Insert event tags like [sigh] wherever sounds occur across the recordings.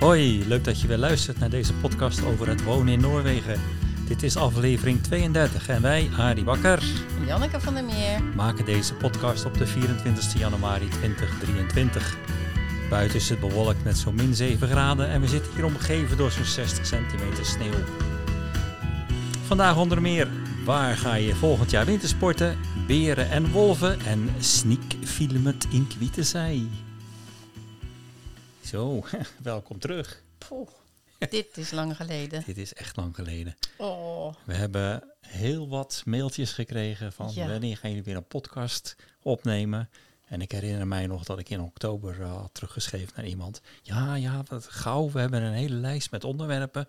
Hoi, leuk dat je weer luistert naar deze podcast over het wonen in Noorwegen. Dit is aflevering 32 en wij, Arie Bakker, Janneke van der Meer. maken deze podcast op de 24 januari 2023. Buiten is het bewolkt met zo'n min 7 graden en we zitten hier omgeven door zo'n 60 centimeter sneeuw. Vandaag onder meer, waar ga je volgend jaar wintersporten? Beren en wolven en sneakfilmet in Kwietenzij. Zo, [laughs] welkom terug. Dit is lang geleden. [laughs] Dit is echt lang geleden. Oh, We hebben heel wat mailtjes gekregen van Ja. wanneer gaan jullie weer een podcast opnemen. En ik herinner mij nog dat ik in oktober eh, had teruggeschreven naar iemand. Ja, ja, wat gauw. We hebben een hele lijst met onderwerpen.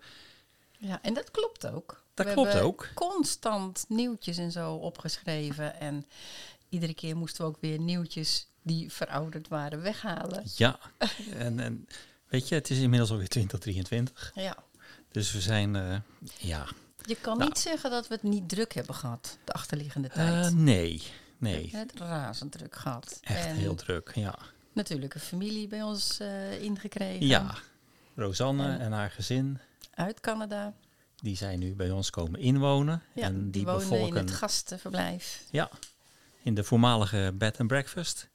ja, en dat klopt ook. Dat We klopt hebben ook. Constant nieuwtjes en zo opgeschreven. En iedere keer moesten we ook weer nieuwtjes die verouderd waren weghalen. Ja, en, en weet je, het is inmiddels alweer 2023. Ja. Dus we zijn, eh, ja, Je kan Nou. niet zeggen dat we het niet druk hebben gehad, de achterliggende Eh, tijd. nee, We nee. hebben het razend druk gehad. Echt en heel druk, ja. natuurlijk een familie bij ons eh, ingekregen. Ja, Rosanne En- en haar gezin, Uit Canada. die zijn nu bij ons komen inwonen. Ja, en die, die, wonen in bevolken het gastenverblijf. Ja, in de voormalige bed and breakfast,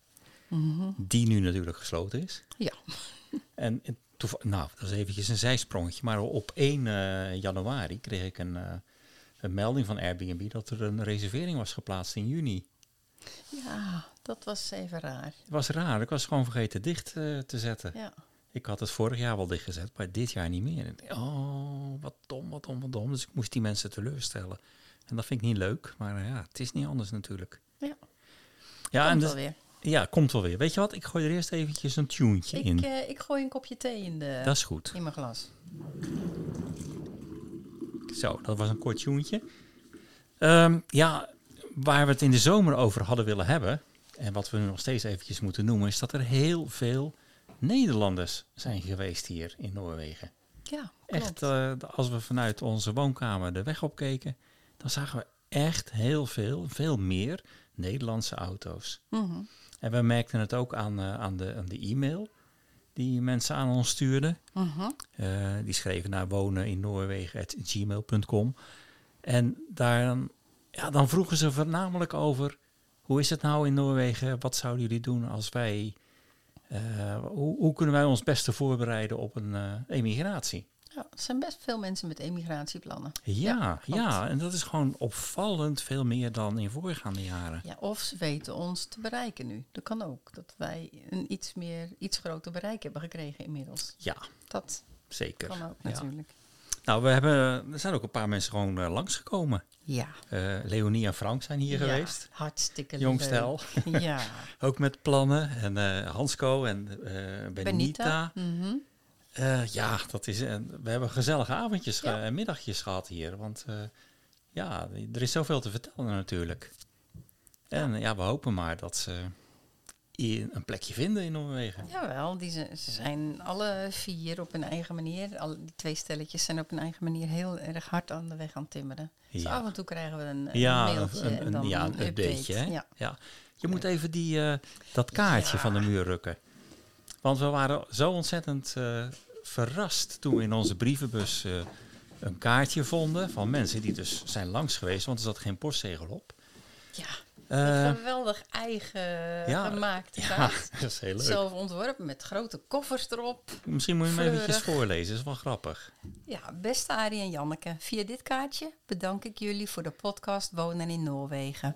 Mhm. die nu natuurlijk gesloten is. Ja. [laughs] En nou, dat is eventjes een zijsprongetje, maar op 1 eh, januari kreeg ik een, eh, een melding van Airbnb dat er een reservering was geplaatst in juni. Ja, dat was even raar. Het was raar, ik was gewoon vergeten dicht eh, te zetten. Ja. Ik had het vorig jaar wel dichtgezet, maar dit jaar niet meer. En oh, wat dom, wat dom, wat dom. Dus ik moest die mensen teleurstellen. En dat vind ik niet leuk, maar ja, het is niet anders natuurlijk. Ja. Ja, en dus-. Ja, komt wel weer. Weet je wat? Ik gooi er eerst eventjes een tuentje in. Ik, eh, ik gooi een kopje thee in, de, dat is goed. in mijn glas. Zo, dat was een kort tuentje. Ehm, ja, waar we het in de zomer over hadden willen hebben... en wat we nu nog steeds eventjes moeten noemen... is dat er heel veel Nederlanders zijn geweest hier in Noorwegen. Ja, Echt, klopt. eh, als we vanuit onze woonkamer de weg opkeken... dan zagen we echt heel veel, veel meer Nederlandse auto's. Mhm. En we merkten het ook aan, eh, aan, de, aan de e-mail... die mensen aan ons stuurden... Mhm. Eh, die schreven naar wonen in Noorwegen.gmail.com. En daar, ja, dan vroegen ze voornamelijk over... hoe is het nou in Noorwegen? Wat zouden jullie doen als wij... eh, hoe, hoe kunnen wij ons beste voorbereiden op een eh, emigratie? Ja, er zijn best veel mensen met emigratieplannen. Ja, ja, en dat is gewoon opvallend veel meer dan in voorgaande jaren. Ja, of ze weten ons te bereiken nu. Dat kan ook. Dat wij een iets meer, iets groter bereik hebben gekregen inmiddels. Ja, Dat zeker. kan ook Ja. natuurlijk. Nou, we hebben, er zijn ook een paar mensen gewoon eh, langsgekomen. Ja. Eh, Leonie en Frank zijn hier Ja, geweest. Hartstikke Jong leuk. stel. [laughs] Ja. [laughs] Ook met plannen. En eh Hansco en Benita. Benita. Mhm. Eh, ja, dat is, en we hebben gezellige avondjes Ja. en middagjes gehad hier. Want eh, ja, er is zoveel te vertellen natuurlijk. En ja, we hopen maar dat ze een plekje vinden in Noorwegen. Jawel, die ze, ze zijn alle vier op hun eigen manier. Al die twee stelletjes zijn op hun eigen manier heel erg hard aan de weg aan het timmeren. Dus af en toe krijgen we een, een Ja, mailtje een, en dan ja, een update. Hè? Ja. Ja. Je moet even die, eh, dat kaartje van de muur rukken. Want we waren zo ontzettend eh, verrast toen we in onze brievenbus eh, een kaartje vonden van mensen die dus zijn langs geweest, want er zat geen postzegel op. Ja, een geweldig eigen ja, gemaakte ja, kaart. [laughs] dat is heel leuk. Zelf ontworpen met grote koffers erop. Misschien moet je hem eventjes Fleurig. voorlezen, dat is wel grappig. Ja, beste Arie en Janneke, via dit kaartje bedank ik jullie voor de podcast Wonen in Noorwegen.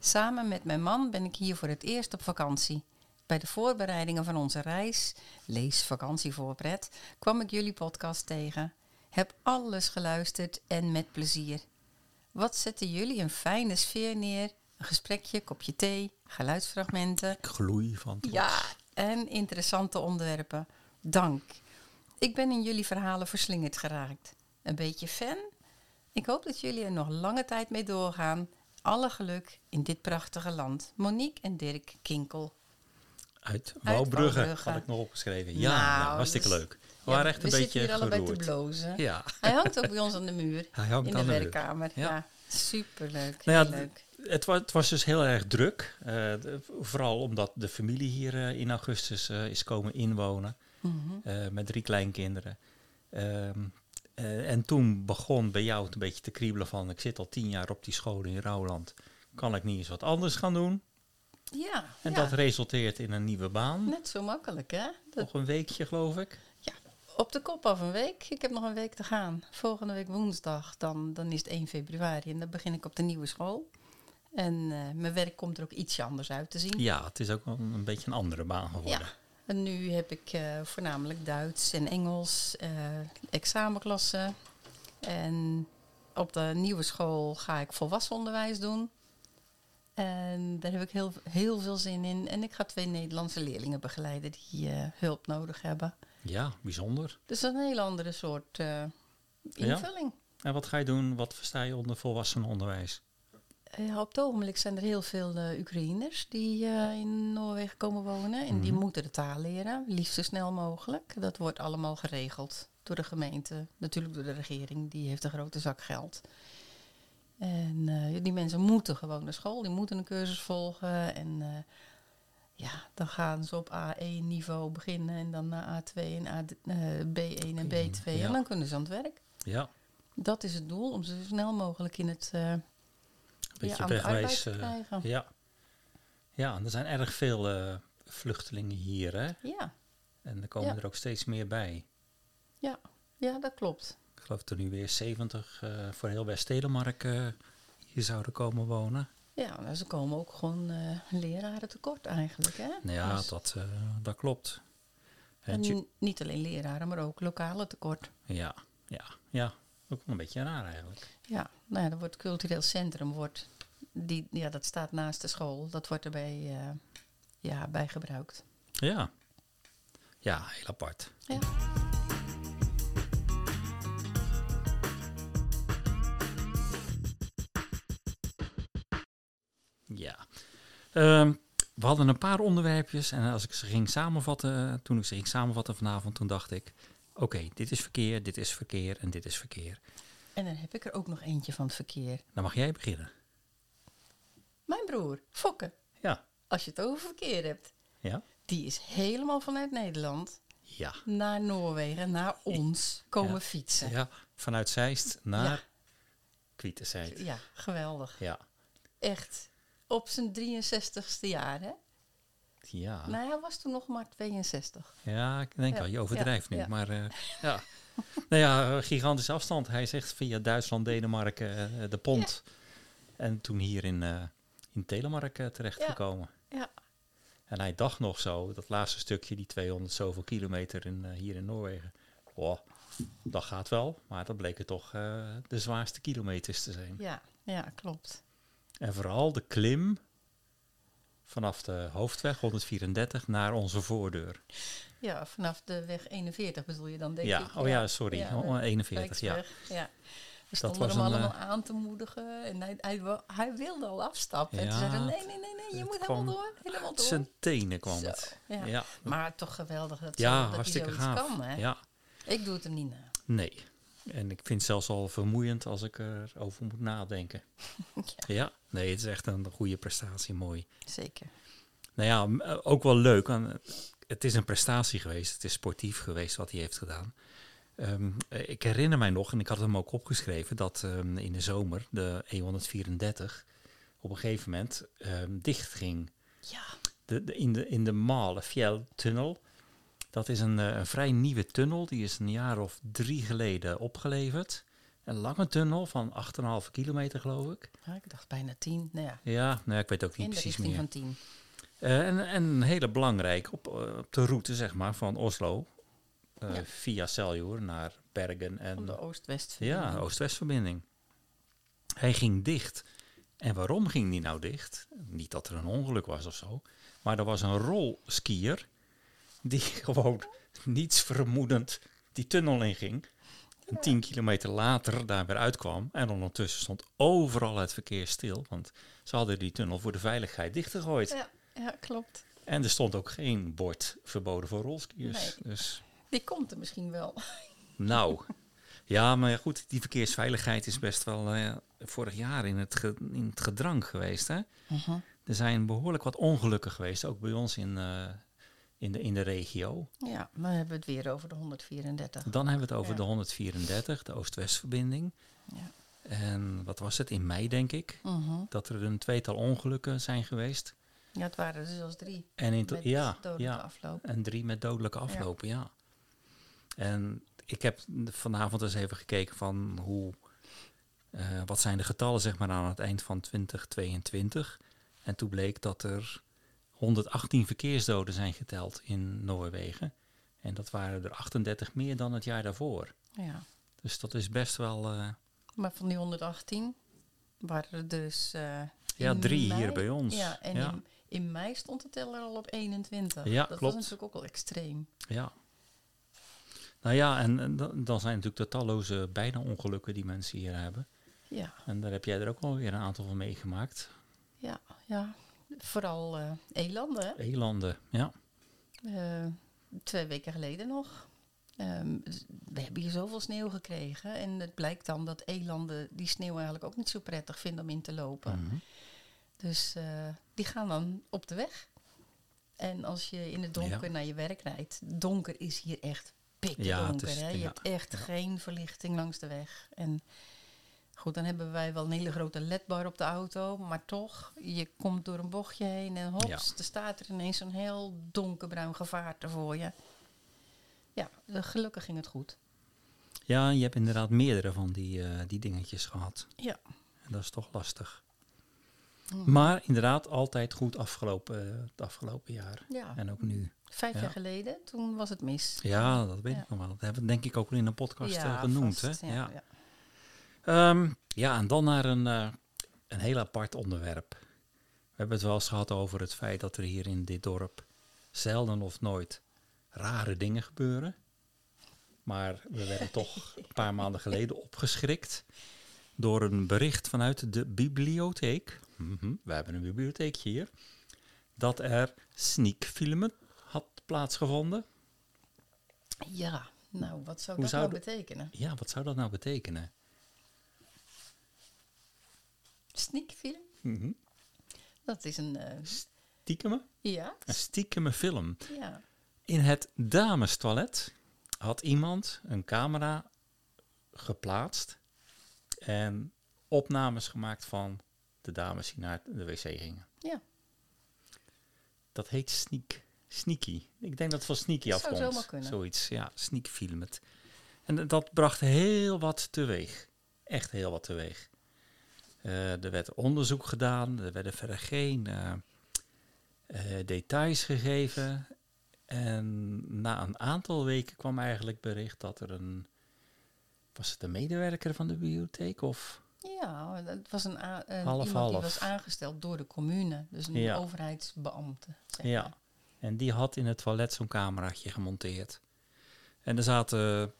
Samen met mijn man ben ik hier voor het eerst op vakantie. Bij de voorbereidingen van onze reis, lees vakantievoorpret, kwam ik jullie podcast tegen. Heb alles geluisterd en met plezier. Wat zetten jullie een fijne sfeer neer? Een gesprekje, kopje thee, geluidsfragmenten. Ik gloei van trots. Ja, en interessante onderwerpen. Dank. Ik ben in jullie verhalen verslingerd geraakt. Een beetje fan? Ik hoop dat jullie er nog lange tijd mee doorgaan. Alle geluk in dit prachtige land. Monique en Dirk Kinkel. Uit Wouwbrugge had ik nog opgeschreven. Ja, Nou, nou, hartstikke dus- leuk. We Ja, waren echt een we beetje zitten hier allebei te blozen. Ja. Hij hangt ook bij ons aan de muur. [laughs] Hij hangt in de aan de werkkamer. Ja. Ja, superleuk. Nou ja, leuk. Het was, het was dus heel erg druk. eh, vooral omdat de familie hier eh, in augustus eh, is komen inwonen. Mhm. met drie kleinkinderen. Ehm, eh, en toen begon bij jou het een beetje te kriebelen van... ik zit al tien jaar op die school in Rouwland. Kan ik niet eens wat anders gaan doen? Ja, En ja. dat resulteert in een nieuwe baan. net zo makkelijk, hè? Dat, Nog een weekje, geloof ik. op de kop af een week. Ik heb nog een week te gaan. Volgende week woensdag, dan, dan is het 1 februari en dan begin ik op de nieuwe school. En eh, mijn werk komt er ook ietsje anders uit te zien. Ja, het is ook wel een beetje een andere baan geworden. Ja. En nu heb ik eh, voornamelijk Duits en Engels, eh, examenklassen. En op de nieuwe school ga ik volwassen onderwijs doen. En daar heb ik heel, heel veel zin in. En ik ga twee Nederlandse leerlingen begeleiden die eh, hulp nodig hebben. Ja, bijzonder. Dus dat is een hele andere soort eh, invulling. En wat ga je doen? Wat versta je onder volwassenenonderwijs? Eh, op het ogenblik zijn er heel veel eh, Oekraïners die in Noorwegen komen wonen. En die Mhm. moeten de taal leren, liefst zo snel mogelijk. Dat wordt allemaal geregeld door de gemeente, natuurlijk door de regering. Die heeft een grote zak geld. En eh, die mensen moeten gewoon naar school, die moeten een cursus volgen. En eh, ja, dan gaan ze op A1-niveau beginnen en dan naar A2 en A, eh, B1 en B2. Ja. En dan kunnen ze aan het werk. Ja, Dat is het doel, om ze zo snel mogelijk in het, een beetje wegwijs. te krijgen. ja. ja, en er zijn erg veel vluchtelingen hier, hè? Ja, En er komen Ja. er ook steeds meer bij. ja, ja, dat klopt. Ik geloof dat er nu weer 70 eh, voor heel West-Telemark eh, hier zouden komen wonen. Ja, ze komen ook gewoon eh leraren tekort eigenlijk. Hè? Nou ja, Dus- dat, dat klopt. en niet alleen leraren, maar ook lokale tekort. ja, ja, ja, ook wel een beetje raar eigenlijk. Ja, nou ja, er wordt cultureel centrum, wordt die, ja, dat staat naast de school. Dat wordt erbij ja, bij gebruikt. Ja, ja heel apart. Ja. Ehm, we hadden een paar onderwerpjes en als ik ze ging samenvatten, toen ik ze ging samenvatten vanavond, toen dacht ik, oké, dit is verkeer, dit is verkeer en dit is verkeer. En dan heb ik er ook nog eentje van het verkeer. Dan mag jij beginnen. Mijn broer, Fokke, Ja. als je het over verkeer hebt, Ja? die is helemaal vanuit Nederland Ja. naar Noorwegen, naar ons komen Ja. fietsen. Ja, vanuit Zeist naar Ja. Ja, geweldig. Ja. Echt. Op zijn 63ste jaar, hè? Ja. Nou, hij was toen nog maar 62. Ja, ik denk Ja, al, je overdrijft ja, nu. ja. Maar eh, [laughs] ja. nou ja, gigantische afstand. Hij zegt via Duitsland, Denemarken, eh, de pont. En toen hier in, eh in Telemark eh, terechtgekomen. Ja. En hij dacht nog zo, dat laatste stukje, die 200 zoveel kilometer in, eh, hier in Noorwegen. Oh, dat gaat wel, maar dat bleken toch eh, de zwaarste kilometers te zijn. Ja, ja, klopt. En vooral de klim vanaf de hoofdweg 134 naar onze voordeur. Ja, vanaf de weg 41 bedoel je dan, denk ja, ik. oh ja, sorry, Ja, oh, 41, ja. Rijksweg, ja. We Dat stonden was hem een, allemaal eh, aan te moedigen. En hij, hij, hij wilde al afstappen. en Ja, toen zeiden we, nee, nee, nee, nee, je moet helemaal door. Helemaal door. Zijn tenen kwam Zo, het. ja. Ja, Maar toch geweldig dat, zo, ja dat hij hartstikke zoiets gaaf. kan. Hè? Ja, Ik doe het hem niet na. nee. En ik vind het zelfs al vermoeiend als ik erover moet nadenken. [laughs] ja. nee, het is echt een goede prestatie, mooi. Zeker. Nou ja, eh, ook wel leuk. aan- Het is een prestatie geweest. Het is sportief geweest wat hij heeft gedaan. Ehm, eh, ik herinner mij nog, en ik had hem ook opgeschreven, dat ehm, in de zomer de E134 op een gegeven moment ehm, dicht ging. Ja, De, de- in de, in de Male Fjell-tunnel. Dat is een, eh, een vrij nieuwe tunnel. Die is een jaar of drie geleden opgeleverd. Een lange tunnel van 8,5 kilometer, geloof ik. Ja, ik dacht bijna tien. Nou ja, Ja, nou, ik weet ook niet in de precies richting meer. van tien. Eh, en, en een hele belangrijk op, eh, op de route zeg maar, van Oslo Ja. via Seljord naar Bergen. En, de Oost-West. ja, de Oost-West-verbinding. Hij ging dicht. En waarom ging die nou dicht? Niet dat er een ongeluk was of zo. Maar er was een rolskier die [laughs] gewoon niets vermoedend die tunnel inging. En tien kilometer later daar weer uitkwam. En ondertussen stond overal het verkeer stil. Want ze hadden die tunnel voor de veiligheid dichtgegooid. Ja, ja, klopt. En er stond ook geen bord verboden voor rolskiers. Nee. Dus Die komt er misschien wel. nou, [laughs] ja, maar goed, die verkeersveiligheid is best wel eh, vorig jaar in het, ge- in het gedrang geweest. Hè? Er zijn behoorlijk wat ongelukken geweest, ook bij ons in, eh, in de, in de regio. Ja, dan hebben we het weer over de 134. Dan hebben we het over Ja. de 134, de Oost-West-verbinding. Ja. En wat was het, in mei denk ik, Mhm. dat er een tweetal ongelukken zijn geweest. ja, het waren er zelfs drie. En in Met ja, dodelijke ja, afloop. en drie met dodelijke aflopen, ja. En ik heb vanavond eens even gekeken van hoe, eh, wat zijn de getallen zeg maar aan het eind van 2022. En toen bleek dat er 118 verkeersdoden zijn geteld in Noorwegen. En dat waren er 38 meer dan het jaar daarvoor. Ja. Dus dat is best wel, eh, Maar van die 118 waren er dus... eh, ja, drie mei- hier bij ons. Ja, en ja, In, in mei stond de teller al op 21. Ja, dat klopt. was natuurlijk ook wel extreem. ja. Nou ja, en, en dan zijn natuurlijk de talloze bijna ongelukken die mensen hier hebben. Ja, En daar heb jij er ook wel weer een aantal van meegemaakt. ja, ja. Vooral eh elanden, hè? Elanden, ja. Eh, twee weken geleden nog. Ehm, we hebben hier zoveel sneeuw gekregen. En het blijkt dan dat elanden die sneeuw eigenlijk ook niet zo prettig vinden om in te lopen. Mhm. Dus eh, die gaan dan op de weg. En als je in het donker Ja. naar je werk rijdt, donker is hier echt Ja, pikdonker. is- hè? Je ja, hebt echt ja. geen verlichting langs de weg. En goed, dan hebben wij wel een hele grote ledbar op de auto. Maar toch, je komt door een bochtje heen en hops, er staat er ineens zo'n heel donkerbruin gevaarte voor je. Ja, gelukkig ging het goed. Ja, je hebt inderdaad meerdere van die, eh, die dingetjes gehad. Ja. En dat is toch lastig. Mhm. Maar inderdaad altijd goed afgelopen eh, het afgelopen jaar. Ja, En ook nu. vijf ja. jaar geleden, toen was het mis. Ja, dat weet Ja. ik nog wel. Dat hebben we denk ik ook in een podcast eh, genoemd. vast, hè? ja, Ja. Ehm, ja, en dan naar een, eh, een heel apart onderwerp. We hebben het wel eens gehad over het feit dat er hier in dit dorp zelden of nooit rare dingen gebeuren. Maar we werden toch een paar [laughs] maanden geleden opgeschrikt door een bericht vanuit de bibliotheek. Mhm, we hebben een bibliotheekje hier. Dat er sneakfilmen had plaatsgevonden. Ja, nou, wat zou Hoe dat zou nou betekenen? Ja, wat zou dat nou betekenen? Sneakfilm? Mhm. Dat is een... eh, Stiekeme? ja, Een stiekeme film. ja. In het damestoilet had iemand een camera geplaatst en opnames gemaakt van de dames die naar de wc gingen. Ja. Dat heet sneak, sneaky. Ik denk dat het van sneaky Dat zou afkomt. zomaar kunnen. Zoiets, ja, sneak film het. En dat bracht heel wat teweeg. Echt heel wat teweeg. Eh, er werd onderzoek gedaan, er werden verder geen eh, eh, details gegeven. En na een aantal weken kwam eigenlijk bericht dat er een. Was het een medewerker van de bibliotheek? Of Ja, het was een, Half, iemand die half. was aangesteld door de commune. Dus een Ja. overheidsbeambte. Zeg Ja. maar. En die had in het toilet zo'n cameraatje gemonteerd. En er zaten,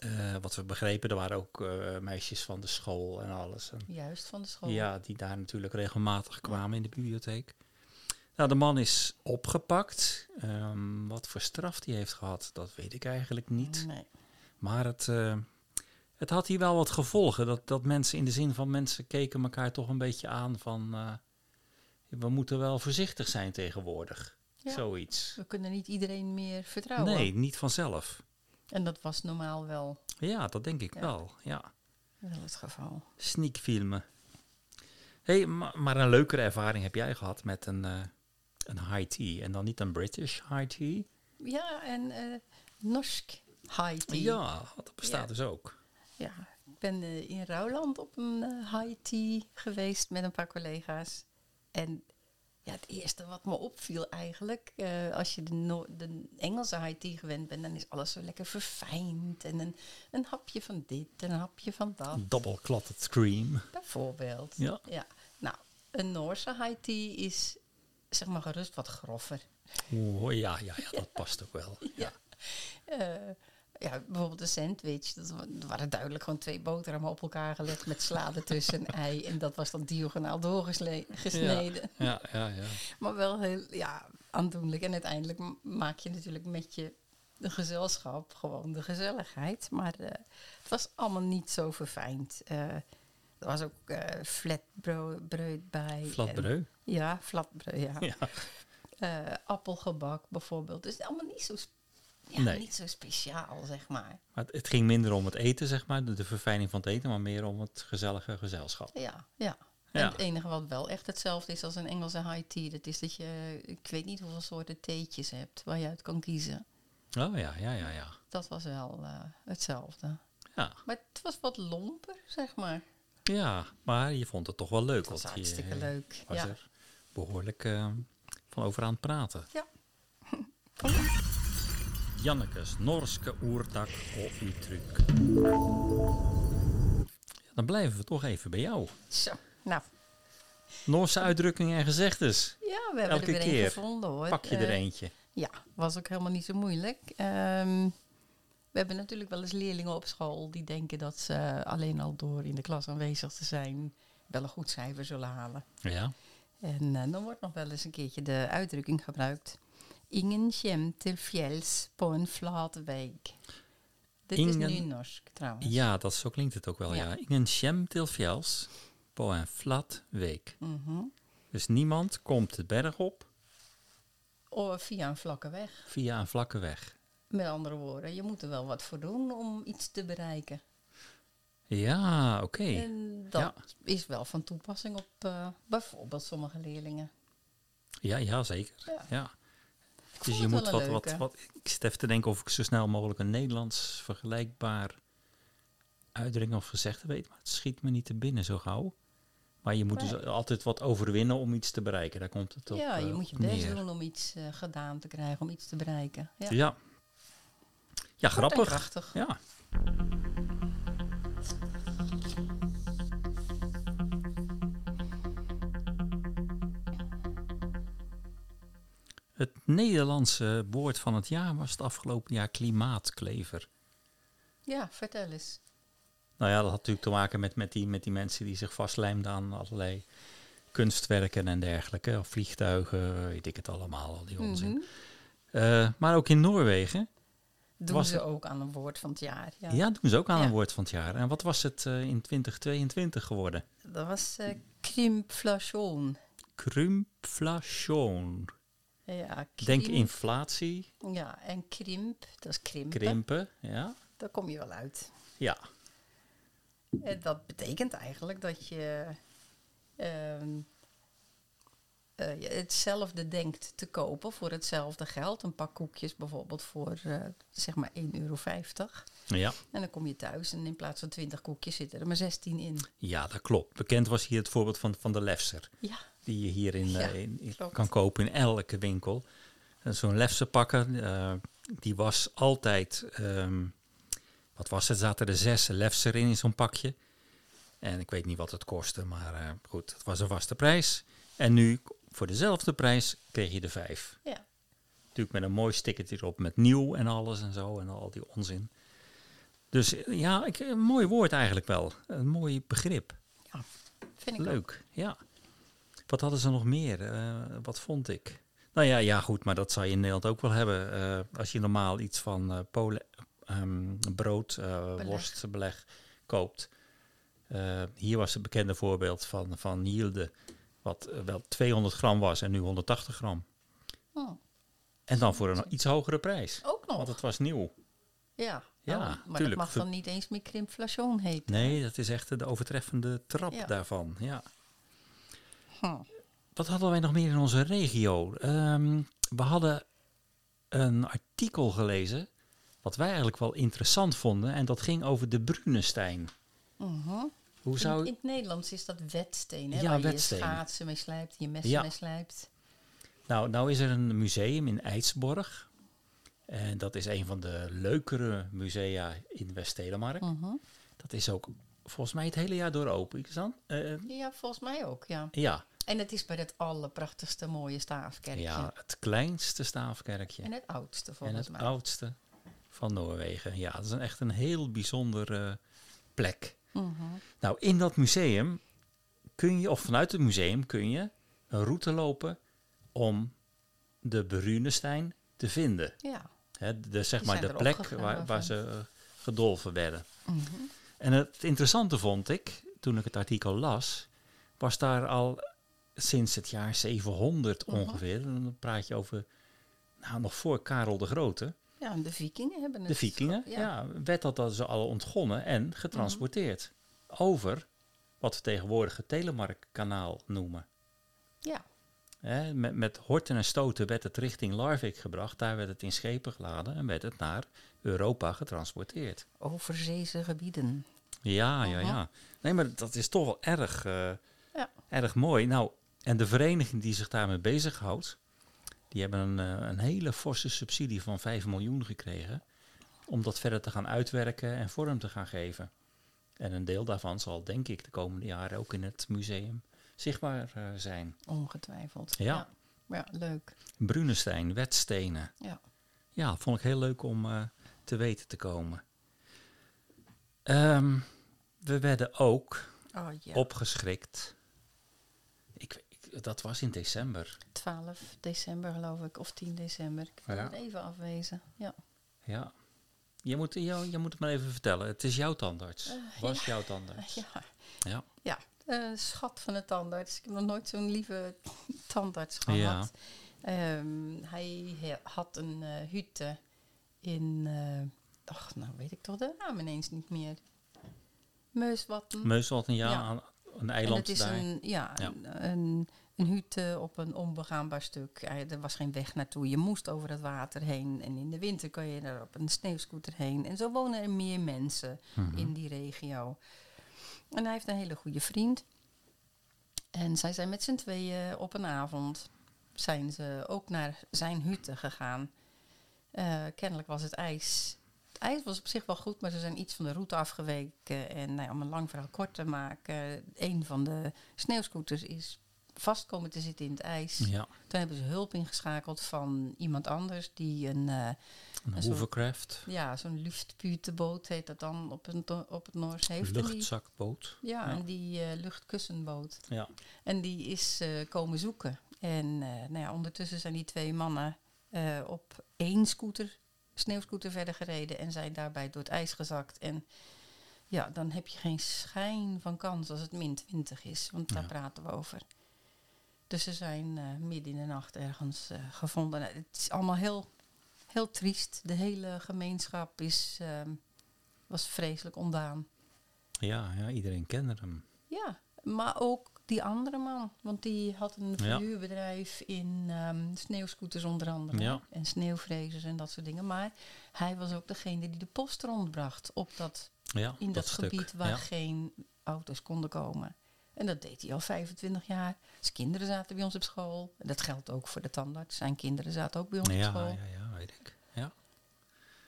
eh, wat we begrepen, er waren ook eh, meisjes van de school en alles. En Juist van de school. Ja, die daar natuurlijk regelmatig kwamen in de bibliotheek. Nou, de man is opgepakt. Ehm, wat voor straf die heeft gehad, dat weet ik eigenlijk niet. Nee. Maar het, eh, het had hier wel wat gevolgen. Dat, dat mensen, in de zin van mensen keken elkaar toch een beetje aan van... we moeten wel voorzichtig zijn tegenwoordig. Ja. Zoiets. We kunnen niet iedereen meer vertrouwen. Nee, niet vanzelf. En dat was normaal wel, Ja, dat denk ik Ja. wel. Ja. wel het geval. Sneakfilmen. hey, ma- maar een leukere ervaring heb jij gehad met een, eh, een high tea. En dan niet een British high tea. Ja, en eh Norsk high tea. Ja, dat bestaat Ja. dus ook. Ja, ik ben eh, in Rouwland op een high tea geweest met een paar collega's. En ja, het eerste wat me opviel eigenlijk, eh, als je de, No- de Engelse high tea gewend bent, dan is alles zo lekker verfijnd. En een, een hapje van dit en een hapje van dat, Double clotted cream. bijvoorbeeld. Ja. ja. Nou, een Noorse high tea is zeg maar gerust wat groffer. Oh, ja, ja, ja, dat [laughs] past ook wel. Ja. Eh, ja, bijvoorbeeld een sandwich. Dat wa- waren duidelijk gewoon twee boterhammen op elkaar gelegd met sla ertussen en [laughs] ei. En dat was dan diagonaal doorgesneden. Ja, ja, ja. Maar wel heel ja, aandoenlijk. En uiteindelijk maak je natuurlijk met je gezelschap gewoon de gezelligheid. Maar eh, het was allemaal niet zo verfijnd. Eh, er was ook eh flatbreud bij. en- Flatbreu. ja, flatbreud, ja. Ja. appelgebak bijvoorbeeld. Dus allemaal niet zo, ja, Nee. niet zo speciaal, zeg maar. Maar het, ging minder om het eten, zeg maar, de, de verfijning van het eten, maar meer om het gezellige gezelschap. Ja, ja. Ja. En het enige wat wel echt hetzelfde is als een Engelse high tea, dat is dat je, ik weet niet hoeveel soorten theetjes hebt waar je uit kan kiezen. Oh ja, ja, ja, ja. Dat was wel eh, hetzelfde. Ja, Maar het was wat lomper, zeg maar. ja maar je vond het toch wel leuk. Het was je, hartstikke eh, leuk. was Ja. er behoorlijk eh, van over aan het praten. Ja. [laughs] Jannekes Norske oertak of uttryk. Dan blijven we toch even bij jou. Zo, nou, Noorse uitdrukkingen en gezegdes. ja, we hebben Elke er weer keer een gevonden hoor. Pak je er Eh, eentje. Ja, was ook helemaal niet zo moeilijk. Ehm, we hebben natuurlijk wel eens leerlingen op school die denken dat ze alleen al door in de klas aanwezig te zijn wel een goed cijfer zullen halen. Ja. En eh, dan wordt nog wel eens een keertje de uitdrukking gebruikt. Ingen kjem til fjells på en flat weg. Dit Ingen- is nu norsk trouwens. ja, dat, zo klinkt het ook wel. Ja. Ja. Ingen sjem til fjels på en flat week. Mhm. Dus niemand komt de berg op Of via een vlakke weg. via een vlakke weg. Met andere woorden, je moet er wel wat voor doen om iets te bereiken. Ja, oké. En dat Ja. is wel van toepassing op eh, bijvoorbeeld sommige leerlingen. Ja, ja, zeker. Ja. Ja. Dus je moet wat, wat, wat. Ik zit even te denken of ik zo snel mogelijk een Nederlands vergelijkbaar uitdrukking of gezegde weet. Maar het schiet me niet te binnen zo gauw. Maar je moet dus altijd wat overwinnen om iets te bereiken. Daar komt het op. ja, je eh, moet je best neer. doen om iets eh, gedaan te krijgen, om iets te bereiken. Ja, Ja. Ja, grappig. Ja. Het Nederlandse woord van het jaar was het afgelopen jaar klimaatklever. Ja, vertel eens. Nou ja, dat had natuurlijk te maken met, met, die, met die mensen die zich vastlijmden aan allerlei kunstwerken en dergelijke. Of vliegtuigen, weet ik het allemaal, al die onzin. Mhm. Eh, maar ook in Noorwegen, Doen Was ze het- ook aan een woord van het jaar. Ja. ja, doen ze ook aan Ja. een woord van het jaar. En wat was het eh, in 2022 geworden? Dat was eh krimpflation. Krumpflation. Ja, Denk inflatie, Ja, en krimp, dat is krimpen. krimpen. Ja. Daar kom je wel uit. ja. En dat betekent eigenlijk dat je ehm, eh, je hetzelfde denkt te kopen voor hetzelfde geld. Een pak koekjes bijvoorbeeld voor eh, zeg maar 1,50 euro. Ja. En dan kom je thuis en in plaats van 20 koekjes zitten er maar 16 in. ja, dat klopt. Bekend was hier het voorbeeld van, van de Lefser. Ja, Die je hier in, Ja, eh, in- kan kopen in elke winkel. Zo'n Lefse pakken, eh, die was altijd, ehm, wat was het, zaten er zes Lefser in in zo'n pakje. En ik weet niet wat het kostte, maar eh, goed, het was een vaste prijs. En nu, voor dezelfde prijs, kreeg je er vijf. ja. Natuurlijk met een mooi stickertje erop met nieuw en alles en zo en al die onzin. Dus ja, ik, een mooi woord eigenlijk wel. Een mooi begrip. vind ik ook. Leuk, ja. Wat hadden ze nog meer? Eh, wat vond ik? Nou ja, ja, goed, maar dat zou je in Nederland ook wel hebben. Eh, als je normaal iets van Polen, ehm, brood, Beleg. worstbeleg koopt. Eh, hier was het bekende voorbeeld van, van Yielde, wat wel 200 gram was en nu 180 gram. Oh, En dan voor een iets hogere prijs, ook nog. want het was nieuw. ja, Ja, Oh, maar tuurlijk. dat mag dan niet eens meer krimpflation heten. Nee, dat is echt de overtreffende trap Ja. daarvan. Ja. Hm. Wat hadden wij nog meer in onze regio? Ehm, we hadden een artikel gelezen, wat wij eigenlijk wel interessant vonden, en dat ging over de Brunestein. Mhm. Hoe In, zou in het Nederlands is dat wetsteen, hè, Ja, waar wetsteen. je schaatsen mee slijpt, je messen Ja. mee slijpt. nou, nou is er een museum in Eidsborg. En dat is een van de leukere musea in West-Telemark. Mhm. Dat is ook volgens mij het hele jaar door open. Is dat? Eh, Ja, volgens mij ook, ja. ja, En het is bij het allerprachtigste mooie staafkerkje. ja, het kleinste staafkerkje. En het oudste, En volgens het mij. oudste van Noorwegen. Ja, dat is een, echt een heel bijzondere plek. Mhm. Nou, in dat museum kun je, of vanuit het museum kun je een route lopen om de Berunestein te vinden. Ja. Hè, de, zeg maar de plek waar, waar ze eh, gedolven werden. Mhm. En het interessante vond ik, toen ik het artikel las, was daar al sinds het jaar 700 Mhm. ongeveer. Dan praat je over, nou, nog voor Karel de Grote. Ja, de vikingen hebben het. De vikingen, ge- ja. werd dat dan zo al ontgonnen en getransporteerd. Over wat we tegenwoordig het Telemarkkanaal noemen. Ja. Hè, met, met horten en stoten werd het richting Larvik gebracht. Daar werd het in schepen geladen en werd het naar Europa getransporteerd. Overzeese gebieden. Ja, ja, ja. Nee, maar dat is toch wel erg, eh, Ja. erg mooi. Nou, en de vereniging die zich daarmee bezighoudt, die hebben een, eh, een hele forse subsidie van 5 miljoen gekregen. Om dat verder te gaan uitwerken en vorm te gaan geven. En een deel daarvan zal, denk ik, de komende jaren ook in het museum zichtbaar eh, zijn. Ongetwijfeld. Ja. ja. Ja, leuk. Brunestein, wetstenen. Ja. Ja, vond ik heel leuk om eh, te weten te komen. Ehm, we werden ook Oh ja. opgeschrikt. Ik, ik- dat was in december. 12 december geloof ik, of 10 december. Ik wil het even afwezen. Ja. Ja. Je moet, je, je moet het maar even vertellen. Het is jouw tandarts. Eh, was jouw tandarts. [laughs] Ja. Ja. Ja, eh, schat van de tandarts. Ik heb nog nooit zo'n lieve [laughs] tandarts gehad. Ja. Ehm, hij had een eh hute in... eh ach, nou weet ik toch de naam ineens niet meer. Meuswatten. Meuswald, ja, Ja. aan een en eiland het is daar. een, ja, Ja. Een, een, een hute op een onbegaanbaar stuk. Eh, er was geen weg naartoe. Je moest over het water heen. En in de winter kon je er op een sneeuwscooter heen. En zo wonen er meer mensen Mhm. in die regio. En hij heeft een hele goede vriend. En zij zijn met z'n tweeën op een avond zijn ze ook naar zijn hutte gegaan. Eh, kennelijk was het ijs. Het ijs was op zich wel goed, maar ze zijn iets van de route afgeweken. En nou ja, om een lang verhaal kort te maken, een van de sneeuwscooters is vast komen te zitten in het ijs. Ja, Toen hebben ze hulp ingeschakeld van iemand anders die een, eh, een een hovercraft. ja, zo'n luchtputenboot heet dat dan op het, op het Noors heeft. En die- Luchtzakboot. ja, Ja. en die eh, luchtkussenboot. Ja. En die is eh, komen zoeken. En eh, nou ja, ondertussen zijn die twee mannen op één scooter, sneeuwscooter verder gereden en zijn daarbij door het ijs gezakt. En ja, dan heb je geen schijn van kans als het min 20 is, want daar Ja. praten we over. Dus ze zijn midden in de nacht ergens gevonden. Nou, het is allemaal heel, heel triest. De hele gemeenschap is, ehm, was vreselijk ondaan. Ja, ja, iedereen kende hem. Ja, maar ook die andere man. Want die had een verhuurbedrijf in ehm, sneeuwscooters onder andere. Ja. En sneeuwvrezers en dat soort dingen. Maar hij was ook degene die de post rondbracht op dat, Ja, in dat, gebied waar Ja. geen auto's konden komen. En dat deed hij al 25 jaar. Zijn kinderen zaten bij ons op school. En dat geldt ook voor de tandarts. Zijn kinderen zaten ook bij ons op Ja, school. ja, ja, weet ik. Ja.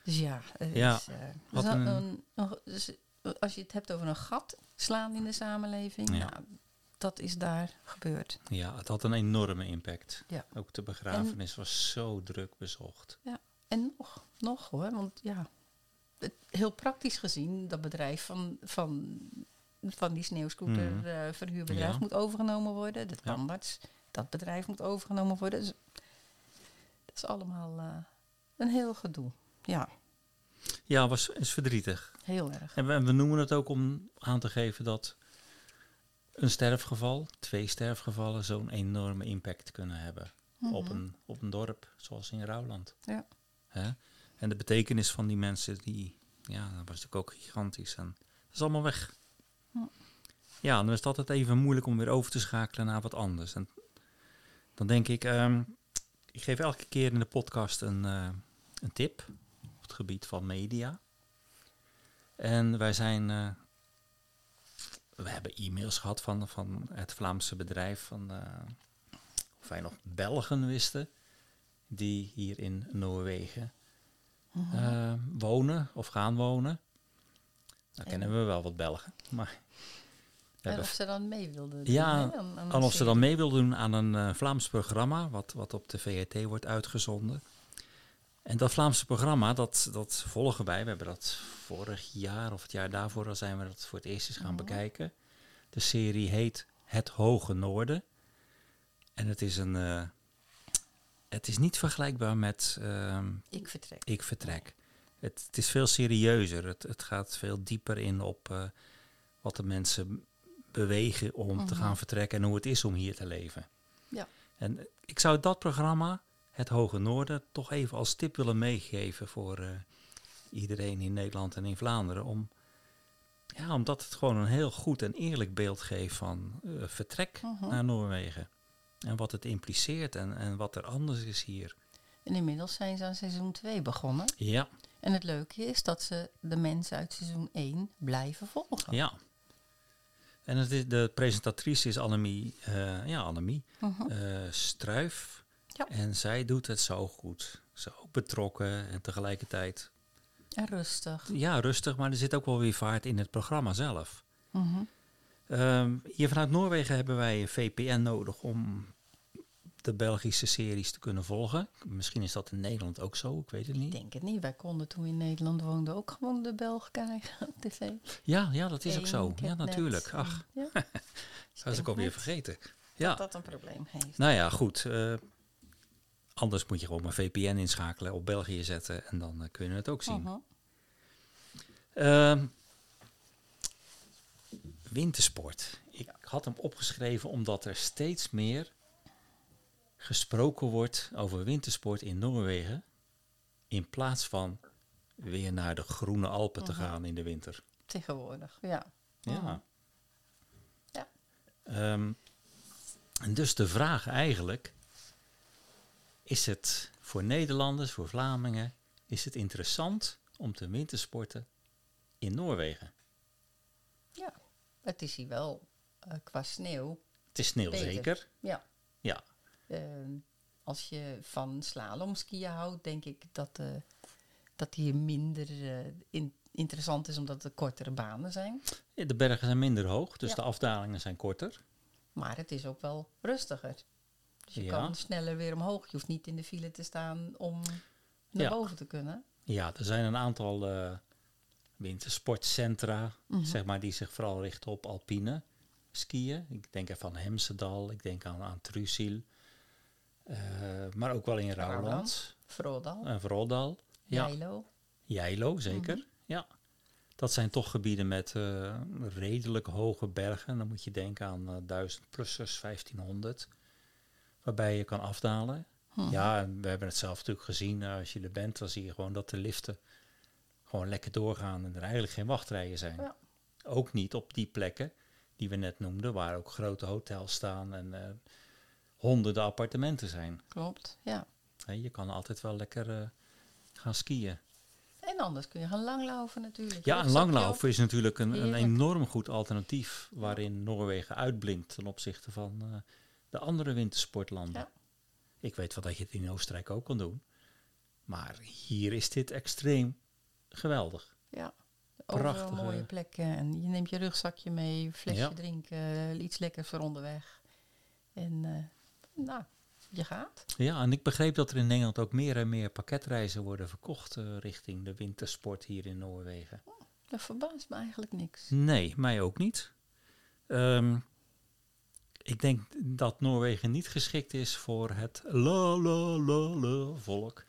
Dus ja, Ja, is, eh, wat dus een- een- een- dus als je het hebt over een gat slaan in de samenleving, Ja. nou, dat is daar gebeurd. ja, het had een enorme impact. Ja. Ook de begrafenis was zo druk bezocht. En nog, nog hoor, want ja, het, heel praktisch gezien, dat bedrijf van, van, van die sneeuwscooter Mhm. eh, verhuurbedrijf Ja. moet overgenomen worden. De Ja. tandarts, dat bedrijf moet overgenomen worden. Dus, dat is allemaal eh, een heel gedoe. Ja, Ja, was is verdrietig. heel erg. En we, we noemen het ook om aan te geven dat een sterfgeval, twee sterfgevallen, zo'n enorme impact kunnen hebben op, Mhm. een, op een dorp, zoals in Rouwland. Ja. Hè? En de betekenis van die mensen, die, ja, dat was natuurlijk ook gigantisch. En dat is allemaal weg. Ja, dan is het altijd even moeilijk om weer over te schakelen naar wat anders. En dan denk ik, ehm, ik geef elke keer in de podcast een, eh, een tip op het gebied van media. En wij zijn, eh, we hebben e-mails gehad van, van het Vlaamse bedrijf, van, eh, of wij nog Belgen wisten, die hier in Noorwegen Mhm. eh, wonen of gaan wonen. En- kennen we wel wat Belgen, maar En of ze dan mee wilden doen. Ja, hè, aan- en of ze dan mee wil doen aan een Vlaams programma, wat, wat op de VRT wordt uitgezonden. En dat Vlaamse programma, dat, dat volgen wij. We hebben dat vorig jaar of het jaar daarvoor al zijn we dat voor het eerst eens gaan Mhm. bekijken. De serie heet Het Hoge Noorden. En het is een. eh, het is niet vergelijkbaar met ehm, Ik vertrek. Ik Vertrek. Het, het is veel serieuzer. Het, het gaat veel dieper in op eh, wat de mensen bewegen om te Mhm. gaan vertrekken en hoe het is om hier te leven. Ja. En ik zou dat programma, Het Hoge Noorden, toch even als tip willen meegeven voor eh, iedereen in Nederland en in Vlaanderen. Om, ja, omdat het gewoon een heel goed en eerlijk beeld geeft van eh, vertrek Mhm. naar Noorwegen. En wat het impliceert en, en wat er anders is hier. En inmiddels zijn ze aan seizoen 2 begonnen. Ja, En het leuke is dat ze de mensen uit seizoen 1 blijven volgen. ja. En het is, de presentatrice is Annemie, eh, ja, Annemie eh, Struif. Ja. En zij doet het zo goed. Zo betrokken en tegelijkertijd En rustig. ja, rustig, maar er zit ook wel weer vaart in het programma zelf. Mhm. Ehm, hier vanuit Noorwegen hebben wij een VPN nodig om de Belgische series te kunnen volgen. Misschien is dat in Nederland ook zo, ik weet het Ik niet. denk het niet. Wij konden toen we in Nederland woonden ook gewoon de Belg krijgen op tv. Ja, ja, dat is ook zo. Ja, natuurlijk. Ach, Ja, [laughs] dat was ik alweer vergeten. Dat Ja, dat een probleem heeft. nou ja, goed. eh, anders moet je gewoon maar VPN inschakelen, op België zetten en dan eh, kun je het ook zien. Ehm, wintersport. Ik had hem opgeschreven omdat er steeds meer gesproken wordt over wintersport in Noorwegen. In plaats van weer naar de groene Alpen te gaan in de winter. Tegenwoordig, ja. Ja. Ja. Ehm, en dus de vraag eigenlijk: is het voor Nederlanders, voor Vlamingen, is het interessant om te wintersporten in Noorwegen? ja. Het is hier wel eh, qua sneeuw. Het is sneeuw Beter. zeker. Ja. Ja. Ehm, als je van slalomskiën houdt, denk ik dat, eh dat hier minder eh, in- interessant is omdat het kortere banen zijn. Ja, De bergen zijn minder hoog, dus Ja. de afdalingen zijn korter. Maar het is ook wel rustiger. Dus je Ja. kan sneller weer omhoog. Je hoeft niet in de file te staan om naar Ja. boven te kunnen. Ja, er zijn een aantal eh, wintersportcentra, Mhm. zeg maar, die zich vooral richten op alpine skiën. Ik denk even aan Hemsedal, ik denk aan, aan. Eh, maar ook wel in. Rouwland Vooral en Vroldal. Ja, Jijlo. Jijlo zeker. Mhm. Ja. Dat zijn toch gebieden met eh, redelijk hoge bergen. Dan moet je denken aan eh 1000-plussers, 1500. Waarbij je kan afdalen. Mhm. Ja, we hebben het zelf natuurlijk gezien. eh, als je er bent, dan zie je gewoon dat de liften gewoon lekker doorgaan en er eigenlijk geen wachtrijen zijn. Ja. Ook niet op die plekken die we net noemden, waar ook grote hotels staan en eh, honderden appartementen zijn. Klopt, ja. Je kan altijd wel lekker eh, gaan skiën. En anders kun je gaan langlopen natuurlijk. Ja, een langlopen is natuurlijk een, een enorm goed alternatief waarin Noorwegen uitblinkt ten opzichte van de andere wintersportlanden. Ja. Ik weet wel dat je het in Oostenrijk ook kan doen, maar hier is dit extreem geweldig. Ja. Overal Prachtige- mooie plekken. En je neemt je rugzakje mee, flesje Ja. drinken, iets lekkers voor onderweg. En eh, nou, je gaat. Ja, en ik begreep dat er in Nederland ook meer en meer pakketreizen worden verkocht eh, richting de wintersport hier in Noorwegen. Dat verbaast me eigenlijk niks. Nee, mij ook niet. Ehm, ik denk dat Noorwegen niet geschikt is voor het la la la la volk.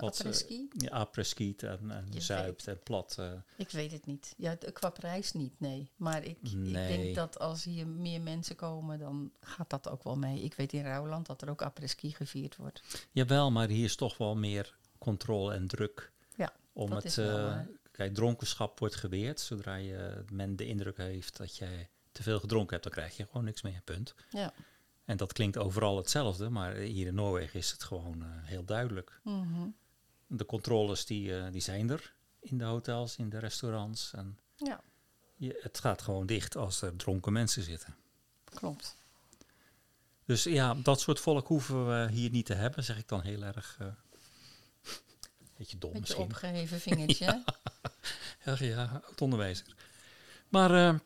Wat, eh? Ja, apreskiet en, en Je zuipt en plat. eh. Ik weet het niet. Ja, qua prijs niet, nee. Maar ik, ik denk dat als hier meer mensen komen, dan gaat dat ook wel mee. Ik weet in Rouwland dat er ook apres-ski gevierd wordt. Jawel, maar hier is toch wel meer controle en druk. Ja, Om dat het, is wel eh, kijk, dronkenschap wordt geweerd. Zodra je, men de indruk heeft dat jij te veel gedronken hebt, dan krijg je gewoon niks meer, punt. Ja. En dat klinkt overal hetzelfde, maar hier in Noorwegen is het gewoon eh, heel duidelijk. Mhm. De controles die, eh, die zijn er in de hotels, in de restaurants. En ja, je, het gaat gewoon dicht als er dronken mensen zitten. klopt. Dus ja, dat soort volk hoeven we hier niet te hebben, zeg ik dan heel erg. eh beetje dom Met misschien. opgeheven vingertje. [laughs] Ja, ja, oud onderwijzer. Maar eh,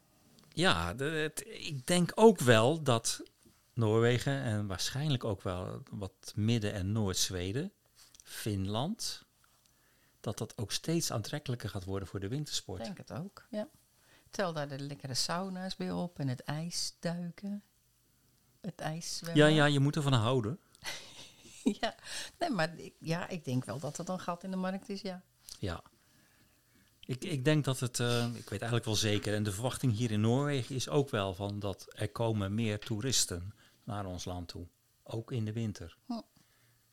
ja, de- het- ik denk ook wel dat Noorwegen en waarschijnlijk ook wel wat Midden- en Noord-Zweden, Finland, dat dat ook steeds aantrekkelijker gaat worden voor de Ik wintersport. denk het ook, ja. Tel daar de lekkere sauna's bij op en het ijsduiken. Het ijs Ja, ja, je moet ervan houden. [laughs] ja. Nee, maar ik, ja, ik denk wel dat het een gat in de markt is, ja. Ja. Ik, ik denk dat het, eh, ik weet eigenlijk wel zeker, en de verwachting hier in Noorwegen is ook wel van dat er komen meer toeristen naar ons land toe. Ook in de winter.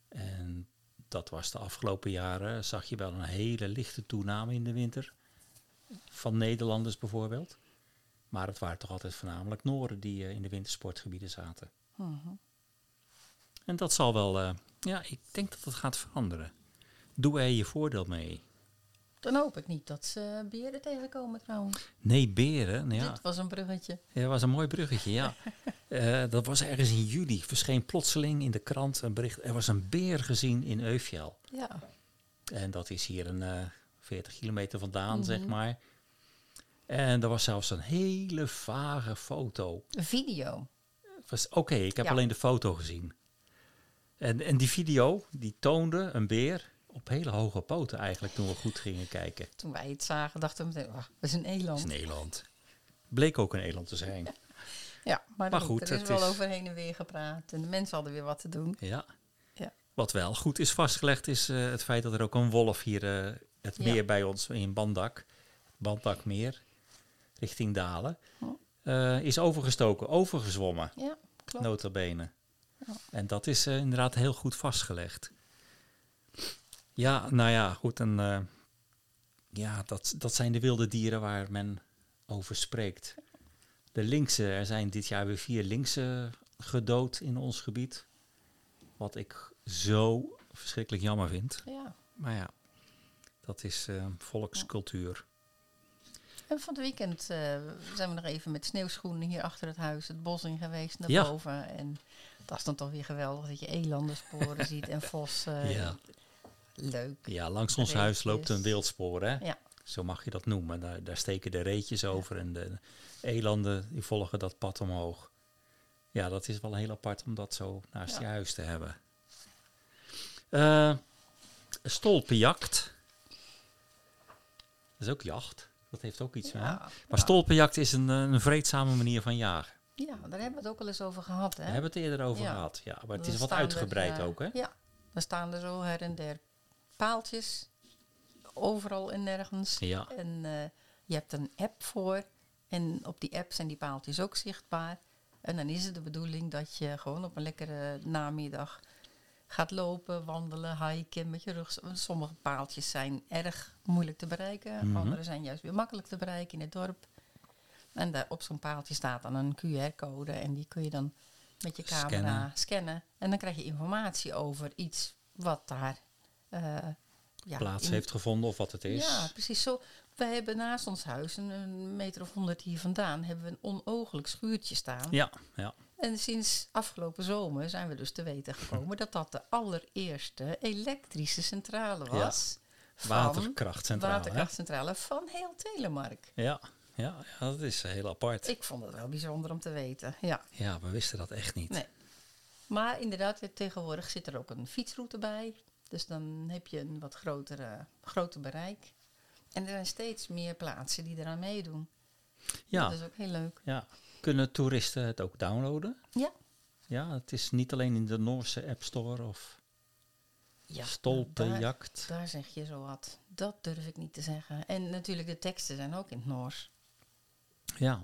En dat was de afgelopen jaren, zag je wel een hele lichte toename in de winter. Van Nederlanders bijvoorbeeld. Maar het waren toch altijd voornamelijk Noren die eh, in de wintersportgebieden zaten. Mhm. En dat zal wel, eh, ja, ik denk dat het gaat veranderen. Doe er je voordeel mee. Dan hoop ik niet dat ze beren tegenkomen trouwens. Nee, beren. nou Ja, Dit was een bruggetje. Ja, dat was een mooi bruggetje, ja. [laughs] Eh, dat was ergens in juli. Verscheen plotseling in de krant een bericht. Er was een beer gezien in Eufjell. Ja. En dat is hier een eh 40 kilometer vandaan, zeg Mhm. maar. En er was zelfs een hele vage foto. Een video. Oké, ik heb Ja. alleen de foto gezien. En, en die video, die toonde een beer op hele hoge poten eigenlijk toen we goed gingen kijken. Toen wij het zagen, dachten we meteen, oh, dat is een Dat eland. is een eland. Bleek ook een eland te zijn. Ja, maar, Maar goed, er is wel is- overheen en weer gepraat. En de mensen hadden weer wat te doen. Ja. Ja. Wat wel goed is vastgelegd is eh, het feit dat er ook een wolf hier eh, het Ja. meer bij ons in Bandak, Bandakmeer, richting Dalen, Hm. eh, is overgestoken, overgezwommen, Ja, klopt. nota bene. Ja. En dat is inderdaad heel goed vastgelegd. Ja, nou ja, goed. En, eh, ja, dat, dat zijn de wilde dieren waar men over spreekt. De linkse, er zijn dit jaar weer vier linkse gedood in ons gebied. Wat ik zo verschrikkelijk jammer vind. Ja. Maar ja, dat is eh, volkscultuur. En van het weekend eh, zijn we nog even met sneeuwschoenen hier achter het huis het bos in geweest, naar Ja. boven. En dat is dan toch weer geweldig dat je elandensporen [laughs] ziet en vossen. Ja. Leuk. Ja, langs ons huis loopt een wildspoor, hè? Ja. Zo mag je dat noemen. Daar, daar steken de reetjes over en de elanden die volgen dat pad omhoog. Ja, dat is wel heel apart om dat zo naast Ja. je huis te hebben. Eh stolpenjacht. Dat is ook jacht. Dat heeft ook iets. hè? Ja, Maar ja. stolpenjacht is een, een vreedzame manier van jagen. Ja, daar hebben we het ook al eens over gehad. Hè? Daar hebben we het eerder over Ja. gehad. Ja, maar het Dan is wat er, uitgebreid eh, ook, hè? Ja, dan staan er zo her en der paaltjes. Overal en nergens. Ja. En eh, je hebt een app voor. En op die app zijn die paaltjes ook zichtbaar. En dan is het de bedoeling dat je gewoon op een lekkere namiddag gaat lopen, wandelen, hiken met je rug. Sommige paaltjes zijn erg moeilijk te bereiken. Mhm. Andere zijn juist weer makkelijk te bereiken in het dorp. En daar op zo'n paaltje staat dan een QR-code. En die kun je dan met je camera Scannen. scannen. En dan krijg je informatie over iets wat daar ja, Plaats in- heeft gevonden of wat het is. ja, precies zo. We hebben naast ons huis, een, een meter of honderd hier vandaan, hebben we een onooglijk schuurtje staan. ja, ja. En sinds afgelopen zomer zijn we dus te weten gekomen dat dat de allereerste elektrische centrale was. van Waterkrachtcentrale. hè? Waterkrachtcentrale van heel Telemark. Ja, ja, ja, dat is heel apart. Ik vond het wel bijzonder om te weten. Ja. Ja, we wisten dat echt niet. Nee. Maar inderdaad, eh, tegenwoordig zit er ook een fietsroute bij. Dus dan heb je een wat grotere, groter bereik. En er zijn steeds meer plaatsen die eraan meedoen. Ja, Dat is ook heel leuk. ja. Kunnen toeristen het ook downloaden? Ja. Ja, het is niet alleen in de Noorse App Store of ja daar, daar zeg je zo wat. Dat durf ik niet te zeggen. En natuurlijk, de teksten zijn ook in het Noors. Ja.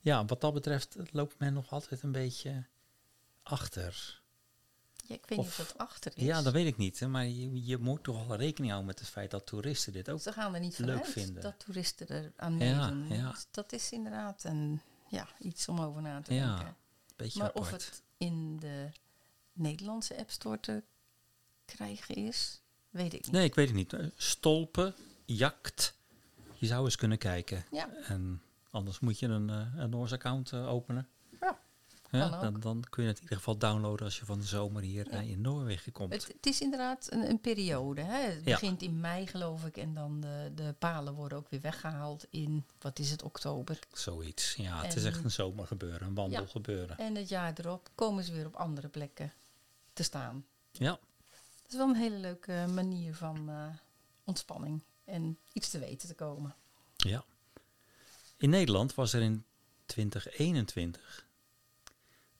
Ja, wat dat betreft loopt men nog altijd een beetje achter. Ja, ik weet Of- niet of dat achter is. Ja, dat weet ik niet. Hè, maar je, je moet toch wel rekening houden met het feit dat toeristen dit ook... Ze gaan er niet leuk vinden. dat toeristen er aan Ja, meedoen. ja. Dus dat is inderdaad een, ja, iets om over na te Ja, denken. een beetje Maar apart. of het in de Nederlandse App Store te krijgen is, weet ik niet. Nee, ik weet het niet. Eh, Stolpenjakt. Je zou eens kunnen kijken. Ja. En anders moet je een, eh, een Noors account eh, openen. Ja, Ja, ook. dan, dan kun je het in ieder geval downloaden als je van de zomer hier Ja. eh, in Noorwegen komt. Het, het is inderdaad een, een periode. Hè. Het Ja. begint in mei, geloof ik. En dan de, de palen worden ook weer weggehaald in, wat is het, oktober. Zoiets. Ja, het is echt een zomergebeuren, een wandelgebeuren. En het jaar erop komen ze weer op andere plekken te staan. Ja. Dat is wel een hele leuke manier van eh, ontspanning. En iets te weten te komen. ja. In Nederland was er in 2021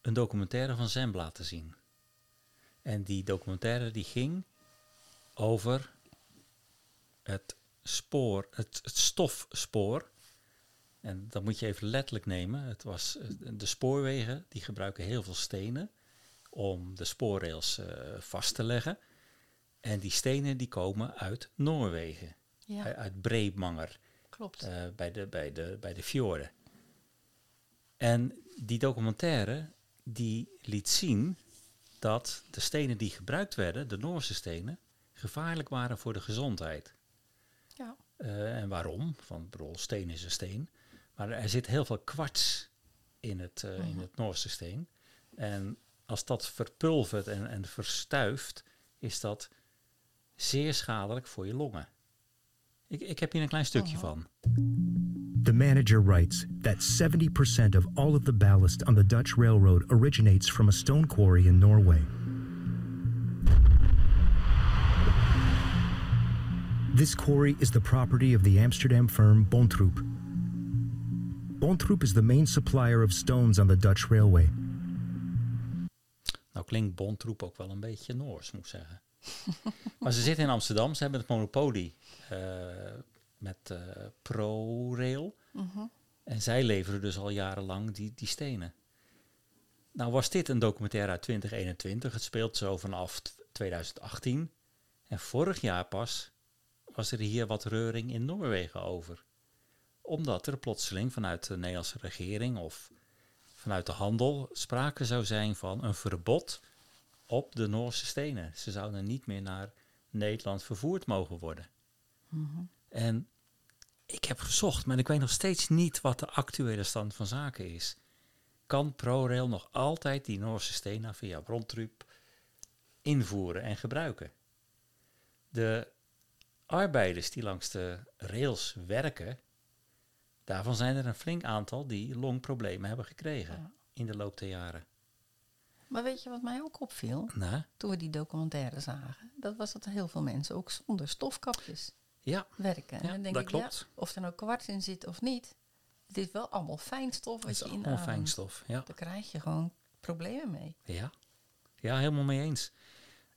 een documentaire van Zembla te zien. En die documentaire die ging over het spoor, het, het stofspoor. En dat moet je even letterlijk nemen. Het was, eh, de spoorwegen die gebruiken heel veel stenen om de spoorrails eh, vast te leggen. En die stenen die komen uit Noorwegen, Ja, uit- Bremanger, klopt. eh, bij, de, bij, de, bij de fjorden. En die documentaire die liet zien dat de stenen die gebruikt werden, de Noorse stenen, gevaarlijk waren voor de gezondheid. ja. Eh, en waarom? Van bedoel, steen is een steen. Maar er zit heel veel kwarts in het, eh, in het Noorse steen. En als dat verpulvert en, en verstuift, is dat zeer schadelijk voor je longen. Ik, ik heb hier een klein stukje uh-huh. van. The manager writes that 70% of all of the ballast on the Dutch Railroad originates from a stone quarry in Norway. This quarry is the property of the Amsterdam firm Bontroep. Bontroep is the main supplier of stones on the Dutch Railway. Nou klinkt Bontroep ook wel een beetje Noors, moet ik zeggen. [laughs] maar ze zitten in Amsterdam, ze hebben het monopolie eh, met eh, ProRail. En zij leveren dus al jarenlang die, die stenen. Nou was dit een documentaire uit 2021. Het speelt zo vanaf t- 2018. En vorig jaar pas was er hier wat reuring in Noorwegen over. Omdat er plotseling vanuit de Nederlandse regering of vanuit de handel sprake zou zijn van een verbod op de Noorse stenen. Ze zouden niet meer naar Nederland vervoerd mogen worden. En ik heb gezocht, maar ik weet nog steeds niet wat de actuele stand van zaken is. Kan ProRail nog altijd die Noorse stenen via Brontrup invoeren en gebruiken? De arbeiders die langs de rails werken, daarvan zijn er een flink aantal die longproblemen hebben gekregen Ja. in de loop der jaren. Maar weet je wat mij ook opviel Nou, toen we die documentaire zagen? Dat was dat heel veel mensen ook zonder stofkapjes ja, werken. En Ja, dan denk dat ik, klopt. Ja, of er nou kwarts in zit of niet, het is wel allemaal fijnstof wat is je allemaal inademt. fijnstof. Ja. Daar krijg je gewoon problemen mee. Ja. ja, helemaal mee eens.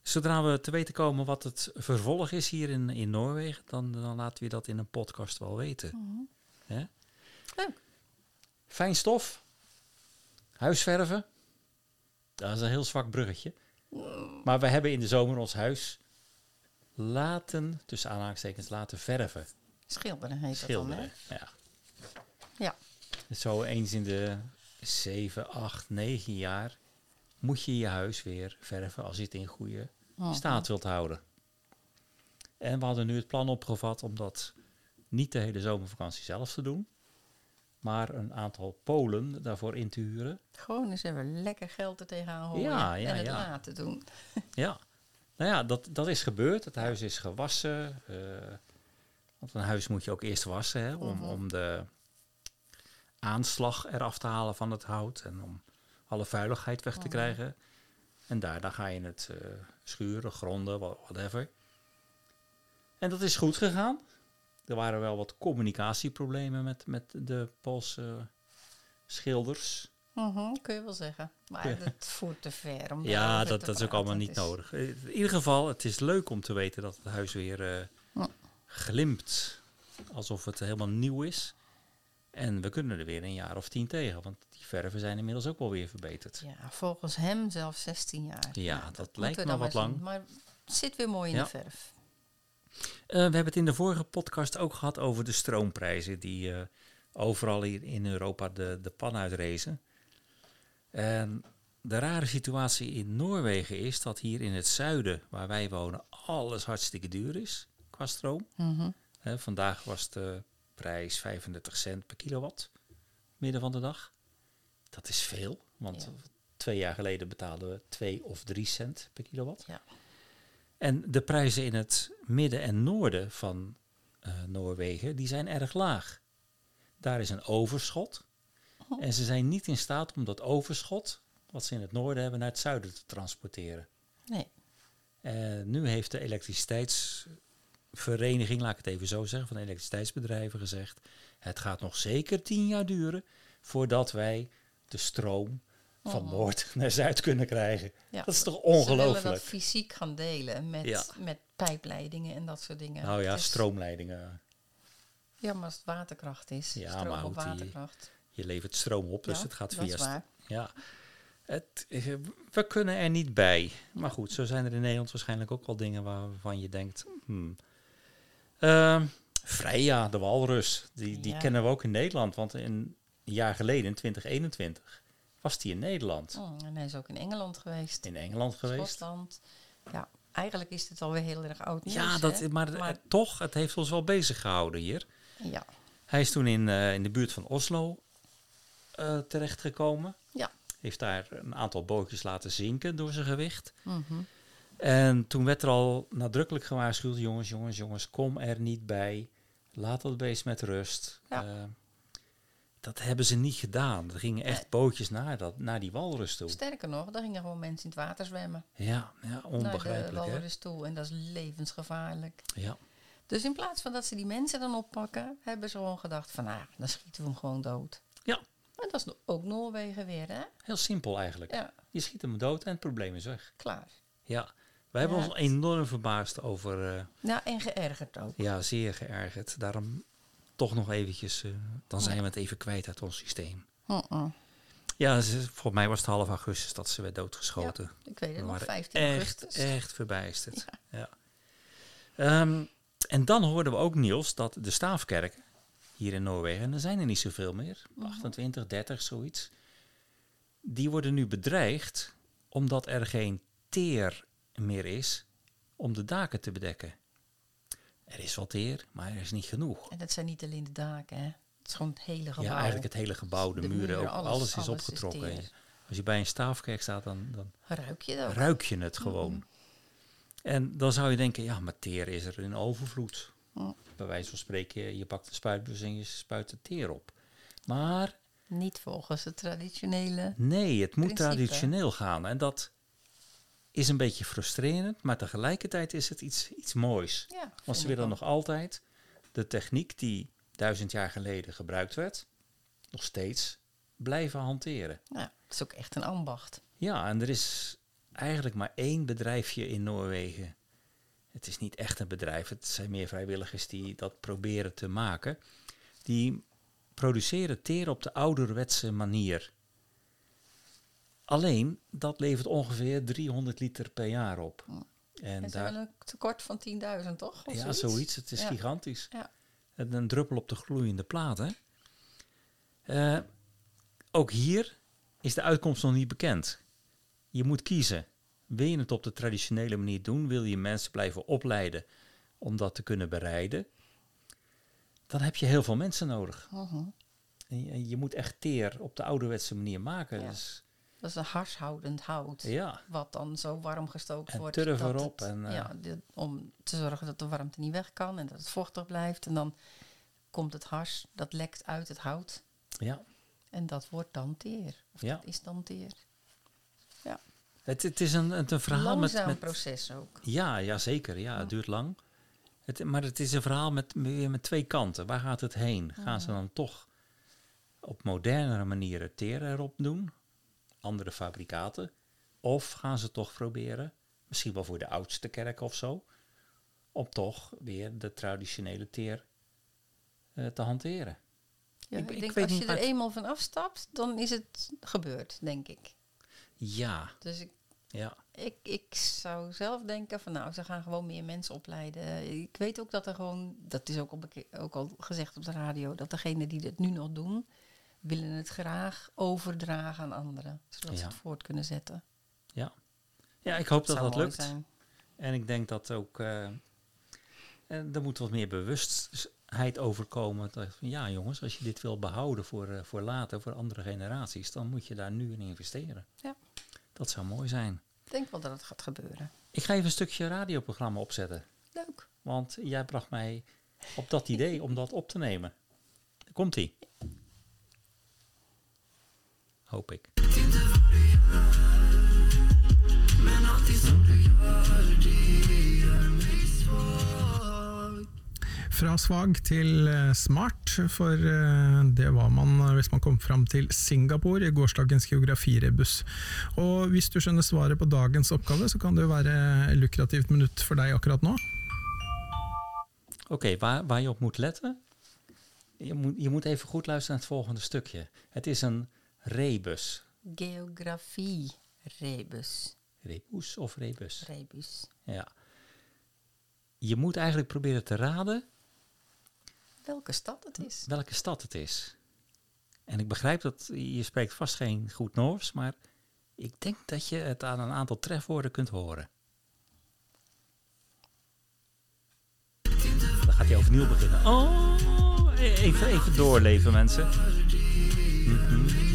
Zodra we te weten komen wat het vervolg is hier in, in Noorwegen, dan, dan laten we dat in een podcast wel weten. Hè? Leuk. Fijn stof, huisverven, dat is een heel zwak bruggetje. Maar we hebben in de zomer ons huis laten, tussen aanhalingstekens, laten verven. Schilderen heet Schilderen. dat Ja. dan, hè? Ja. Zo eens in de 7, 8, 9 jaar moet je je huis weer verven als je het in goede Mhm. staat wilt houden. En we hadden nu het plan opgevat om dat niet de hele zomervakantie zelf te doen, maar een aantal Polen daarvoor in te huren. Gewoon eens even lekker geld er tegenaan Ja, ja, en het ja. laten doen. Ja, nou ja, dat, dat is gebeurd. Het huis is gewassen. eh, want een huis moet je ook eerst wassen hè, om, Mhm. om de aanslag eraf te halen van het hout en om alle vuiligheid weg te Mhm. krijgen. En daarna ga je het eh, schuren, gronden, wha- whatever. En dat is goed gegaan. Er waren wel wat communicatieproblemen met, met de Poolse schilders. Mhm, kun je wel zeggen. Maar Ja. dat voert te ver. Om Ja, dat, dat is ook allemaal niet Het is- nodig. Eh, In ieder geval, het is leuk om te weten dat het huis weer Ja. glimt. Alsof het helemaal nieuw is. En we kunnen er weer een jaar of tien tegen. Want die verven zijn inmiddels ook wel weer verbeterd. Ja, volgens hem zelfs 16 jaar. Ja, dat lijkt me wat lang. Maar het zit weer mooi in Ja. de verf. Eh, we hebben het in de vorige podcast ook gehad over de stroomprijzen. Die eh, overal hier in Europa de, de pan uitrezen. En de rare situatie in Noorwegen is dat hier in het zuiden, waar wij wonen, alles hartstikke duur is qua stroom. Mhm. Vandaag was de prijs 35 cent per kilowatt, midden van de dag. Dat is veel, want Ja. twee jaar geleden betaalden we 2 of 3 cent per kilowatt. Ja. En de prijzen in het midden en noorden van eh, Noorwegen, die zijn erg laag. Daar is een overschot. Oh. En ze zijn niet in staat om dat overschot, wat ze in het noorden hebben, naar het zuiden te transporteren. Nee. Nu heeft de elektriciteitsvereniging, laat ik het even zo zeggen, van de elektriciteitsbedrijven gezegd: het gaat nog zeker tien jaar duren voordat wij de stroom van noord [laughs] naar zuid kunnen krijgen. Ja. Dat is toch Ze ongelooflijk? dat fysiek gaan delen met, Ja. met pijpleidingen en dat soort dingen. Nou ja, is- stroomleidingen. Ja, maar als het waterkracht is. Ja, stroom maar op waterkracht. Je levert stroom op, dus Ja, het gaat dat via... waar. Ja. Het, eh, we kunnen er niet bij. Maar goed, zo zijn er in Nederland waarschijnlijk ook wel dingen waarvan je denkt... Hmm. Ehm, Freya, de walrus, die, die kennen we ook in Nederland. Want een jaar geleden, in 2021, was die in Nederland. Oh, en hij is ook in Engeland geweest. In Engeland geweest. Schotland. Ja, eigenlijk is het alweer heel erg oud nieuws. Ja, dat, hè? maar, Maar- eh, toch, het heeft ons wel bezig gehouden hier. Ja, Hij is toen in, eh, in de buurt van Oslo eh, terechtgekomen. ja. Heeft daar een aantal bootjes laten zinken door zijn gewicht. Mhm. En toen werd er al nadrukkelijk gewaarschuwd: jongens, jongens, jongens, kom er niet bij. Laat dat beest met rust. Ja. Eh, dat hebben ze niet gedaan. Er gingen echt bootjes naar, dat, naar die walrus toe. Sterker nog, daar gingen gewoon mensen in het water zwemmen. Ja, ja Naar de onbegrijpelijk hè. walrus toe. En dat is levensgevaarlijk. Ja. Dus in plaats van dat ze die mensen dan oppakken, hebben ze gewoon gedacht van, nou, dan schieten we hem gewoon dood. ja, En dat is ook Noorwegen weer, hè? heel simpel eigenlijk. Ja, Je schiet hem dood en het probleem is weg. klaar. Ja, wij hebben Ja. ons enorm verbaasd over, eh, Nou, en geërgerd ook. ja, zeer geërgerd. Daarom toch nog eventjes, eh, dan zijn Ja. we het even kwijt uit ons systeem. Mm-mm. Ja, ze, volgens mij was het half augustus dat ze werd doodgeschoten. Ik weet We het nog, waren 15 echt, augustus. echt verbijsterd. Ja. Ehm, en dan hoorden we ook nieuws dat de staafkerken hier in Noorwegen, en er zijn er niet zoveel meer, Mhm. 28, 30, zoiets, die worden nu bedreigd omdat er geen teer meer is om de daken te bedekken. Er is wat teer, maar er is niet genoeg. En dat zijn niet alleen de daken, hè? Het is gewoon het hele gebouw. Ja, eigenlijk het hele gebouw, de, De muren, muren, ook, alles, alles- is alles opgetrokken. Als je bij een staafkerk staat, dan, dan Ruik je dat? ruik je het gewoon. En dan zou je denken, ja, maar teer is er in overvloed. Mm. Bij wijze van spreken, je pakt een spuitbus en je spuit de teer op. Maar Niet volgens het traditionele. nee, het moet Principe. traditioneel gaan. En dat is een beetje frustrerend, maar tegelijkertijd is het iets, iets moois. Ja, Want ze willen nog altijd de techniek die duizend jaar geleden gebruikt werd, nog steeds blijven hanteren. Ja, het is ook echt een ambacht. Ja, en er is eigenlijk maar één bedrijfje in Noorwegen. Het is niet echt een bedrijf, het zijn meer vrijwilligers die dat proberen te maken. Die produceren teer op de ouderwetse manier. Alleen, dat levert ongeveer 300 liter per jaar op. En En daar, een tekort van 10.000, toch? Of ja, zoiets. Het is Ja. gigantisch. Ja. Een, een druppel op de gloeiende plaat, hè? Eh, ook hier is de uitkomst nog niet bekend. Je moet kiezen. Wil je het op de traditionele manier doen? Wil je mensen blijven opleiden om dat te kunnen bereiden? Dan heb je heel veel mensen nodig. Mhm. En je, en je moet echt teer op de ouderwetse manier maken. Ja. Dus, Dat is een harshoudend hout. ja, Wat dan zo warm gestookt En wordt. turf erop het- en, eh, ja, dit- om te zorgen dat de warmte niet weg kan en dat het vochtig blijft. En dan komt het hars, dat lekt uit het hout. ja, En dat wordt dan teer. Of Ja. dat is dan teer. Ja, het, het is een, een, een verhaal met, langzaam met, proces ook. Ja, ja zeker. Ja, Ja. het duurt lang. Het, maar het is een verhaal met, met twee kanten. Waar gaat het heen? Gaan ze dan toch op modernere manieren teer erop doen? Andere fabrikaten? Of gaan ze toch proberen, misschien wel voor de oudste kerk of zo, om toch weer de traditionele teer eh, te hanteren? Ja, Ik- ik, ik denk, weet als je er eenmaal van afstapt, dan is het gebeurd, denk ik. Ja, Dus ik, ja, ik, ik zou zelf denken van nou, ze gaan gewoon meer mensen opleiden. Ik weet ook dat er gewoon, dat is ook al, ook al gezegd op de radio, dat degenen die dit nu nog doen, willen het graag overdragen aan anderen. Zodat ze het voort kunnen zetten. ja. Ja, ik hoop dat dat mooi lukt. zijn. En ik denk dat ook. en er moet wat meer bewustheid overkomen. Dat, ja, jongens, als je dit wil behouden voor, eh, voor later, voor andere generaties, dan moet je daar nu in investeren. Ja. Dat zou mooi zijn. Ik denk wel dat het gaat gebeuren. Ik ga even een stukje radioprogramma opzetten. Leuk. Want jij bracht mij op dat idee om dat op te nemen. Komt ie. Hoop ik. Fra svag til eh, smart, for eh, det var man eh, hvis man kom fram til Singapore i gårsdagens geografirebus. Og hvis du skjønner svaret på dagens oppgave, så kan det jo være lukrativt minutt for deg akkurat nå. Oké, waar, waar je op moet letten? Je moet, je moet even goed luisteren naar het volgende stukje. Het is een rebus. Geografie. Rebus. Rebus of rebus? Rebus. Ja. Je moet eigenlijk proberen te raden Welke stad het is. welke stad het is. En ik begrijp dat je spreekt vast geen goed Noors, maar ik denk dat je het aan een aantal trefwoorden kunt horen. Dan gaat hij overnieuw beginnen. Oh, even, even doorleven mensen. Mhm.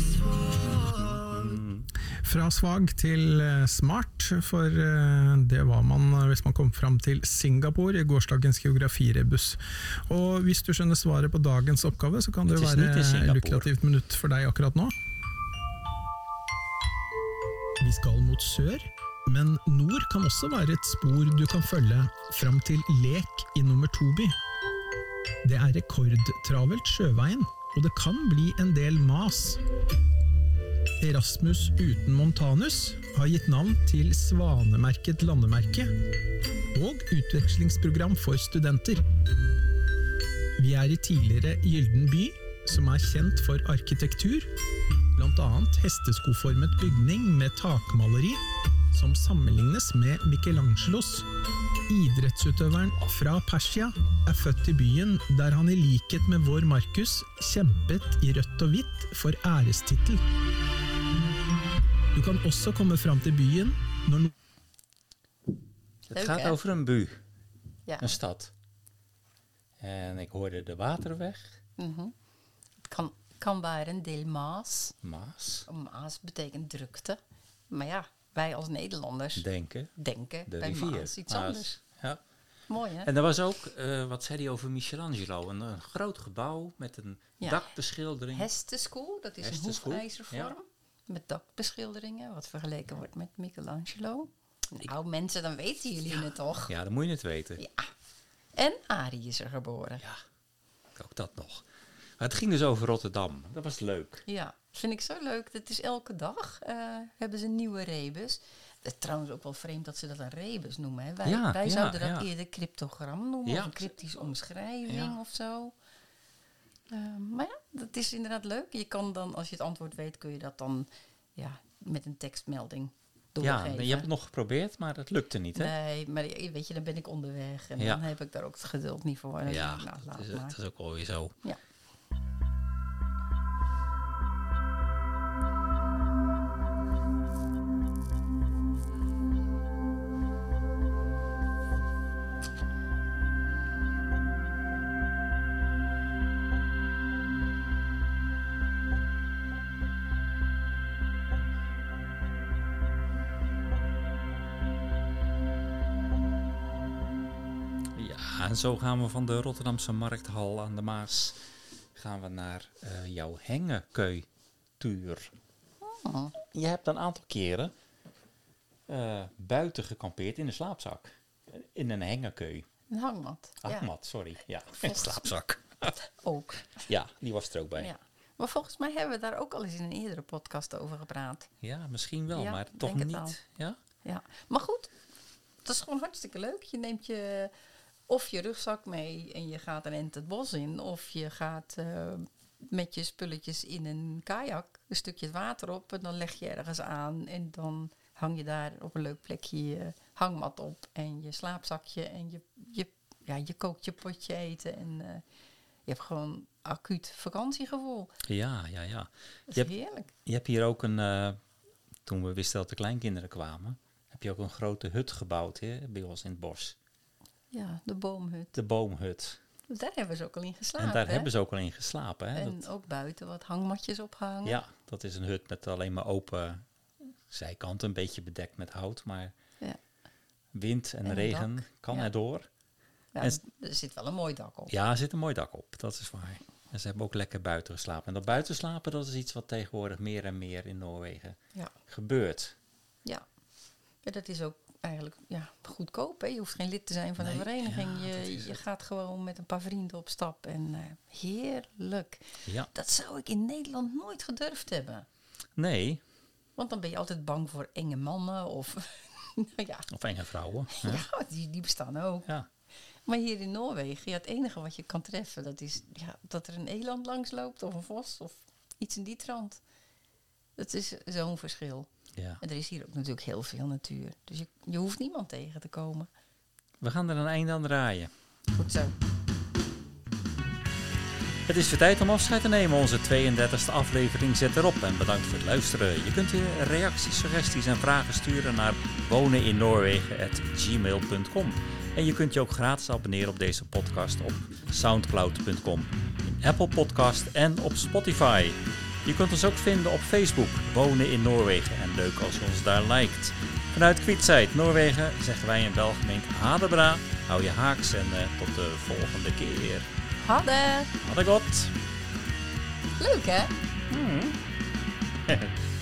Fra svag til eh, smart, for eh, det var man eh, hvis man kom fram til Singapore i gårsdagens geografirebus. Og hvis du skjønner svaret på dagens oppgave, så kan det være lukrativt minutt for deg akkurat nå. Vi skal mot sør, men nord kan også være et spor du kan følge fram til Lek i nummer to-by. Det er rekordtravelt sjøveien, og det kan bli en del mas. Erasmus uten Montanus har gitt navn til Svanemerket landemerke og utvekslingsprogram for studenter. Vi er i tidligere Gylden by, som er kjent for arkitektur, bl.a. hesteskoformet bygning med takmaleri, som sammenlignes med Michelangelos. Idrettsutøveren fra Persia er født i byen der han i likhet med vår Markus kjempet i rødt og hvitt for ærestittel. Du kan også komme fram til byen når no Het Leuk, gaat hè? over een bu, Ja. een stad. En ik hoorde de waterweg, Mhm. Het kan, kan være en del Maas. Maas, Maas betekent drukte. Maar ja, wij als Nederlanders denken, denken de bij rivier. Maas iets Maas. anders. Ja. Mooi hè? En er was ook, eh, wat zei hij over Michelangelo? Een, een groot gebouw met een Ja. dakbeschildering. Hesteschool, dat is Hesteschool, een hoefijzervorm. Met dakbeschilderingen, wat vergeleken wordt met Michelangelo. Nou mensen, dan weten jullie het toch? Ja, dan moet je het weten. Ja. En Arie is er geboren. Ja, ook dat nog. Maar het ging dus over Rotterdam. Dat was leuk. Ja, vind ik zo leuk. Dat is elke dag eh, hebben ze een nieuwe rebus. Het is trouwens ook wel vreemd dat ze dat een rebus noemen. Hè. Wij, Ja, wij ja, zouden dat eerder cryptogram noemen of een cryptische omschrijving of zo. Eh, maar ja, dat is inderdaad leuk. Je kan dan, als je het antwoord weet, kun je dat dan ja, met een tekstmelding Ja, doorgeven. je hebt het nog geprobeerd, maar het lukte niet, hè? Nee, maar weet je, dan ben ik onderweg en Ja. dan heb ik daar ook het geduld niet voor. En ja, denk nou, dat, is, dat is ook alweer zo. Ja. Zo gaan we van de Rotterdamse Markthal aan de Maas gaan we naar eh, jouw hengekeu-tuur. Oh, Je hebt een aantal keren eh, buiten gekampeerd in een slaapzak. In een hengekeu. een hangmat. Ja, Hangmat, sorry. Ja, een slaapzak. [laughs] ook. Ja, die was er ook bij. Ja, Ja. Maar volgens mij hebben we daar ook al eens in een eerdere podcast over gepraat. misschien wel, Ja, maar toch het niet. Ja? Ja. Maar goed, dat is gewoon hartstikke leuk. Je neemt je of je rugzak mee en je gaat een ent het bos in. Of je gaat eh, met je spulletjes in een kajak een stukje het water op. En dan leg je ergens aan en dan hang je daar op een leuk plekje je hangmat op. En je slaapzakje en je, je, ja, je kookt je potje eten. En eh, je hebt gewoon acuut vakantiegevoel. Ja, ja, ja. Dat Je is hebt- heerlijk. Je hebt hier ook een, eh, toen we wisten dat de kleinkinderen kwamen, heb je ook een grote hut gebouwd hè, bij ons in het bos. Ja, de boomhut. De boomhut. Daar hebben ze ook al in geslapen. en daar hè? hebben ze ook al in geslapen. Hè? En Dat- ook buiten wat hangmatjes opgehangen. ja, dat is een hut met alleen maar open zijkanten, een beetje bedekt met hout, maar Ja. wind en, regen dak. kan Ja. erdoor. Ja, En er zit wel een mooi dak op. Ja, er zit een mooi dak op, dat is waar. En ze hebben ook lekker buiten geslapen. En dat buiten slapen, dat is iets wat tegenwoordig meer en meer in Noorwegen Ja. gebeurt. Ja. Ja, dat is ook eigenlijk ja, goedkoop. Hè? Je hoeft geen lid te zijn van Nee, een vereniging. ja, je, je gaat gewoon met een paar vrienden op stap. En eh, heerlijk. Ja. Dat zou ik in Nederland nooit gedurfd hebben. Nee, Want dan ben je altijd bang voor enge mannen of... [laughs] nou ja, of enge vrouwen. hè? [laughs] ja die, die bestaan ook. Ja. Maar hier in Noorwegen, ja, het enige wat je kan treffen, dat is ja, dat er een eland langs loopt of een vos of iets in die trant. Dat is zo'n verschil. Ja. En er is hier ook natuurlijk heel veel natuur. Dus je, je hoeft niemand tegen te komen. We gaan er een einde aan draaien. Goed zo. Het is weer tijd om afscheid te nemen. Onze 32e aflevering zit erop. En bedankt voor het luisteren. Je kunt je reacties, suggesties en vragen sturen naar woneninnoorwegen.gmail.com. En je kunt je ook gratis abonneren op deze podcast op soundcloud.com, in Apple Podcast en op Spotify. Je kunt ons ook vinden op Facebook, Wonen in Noorwegen. En leuk als je ons daar liked. Vanuit Kwietzijd, Noorwegen, zeggen wij in welgemeente Hadebra. Hou je haaks en eh, tot de volgende keer. Hadden! Had ik wat? Leuk hè? Hmm. [laughs]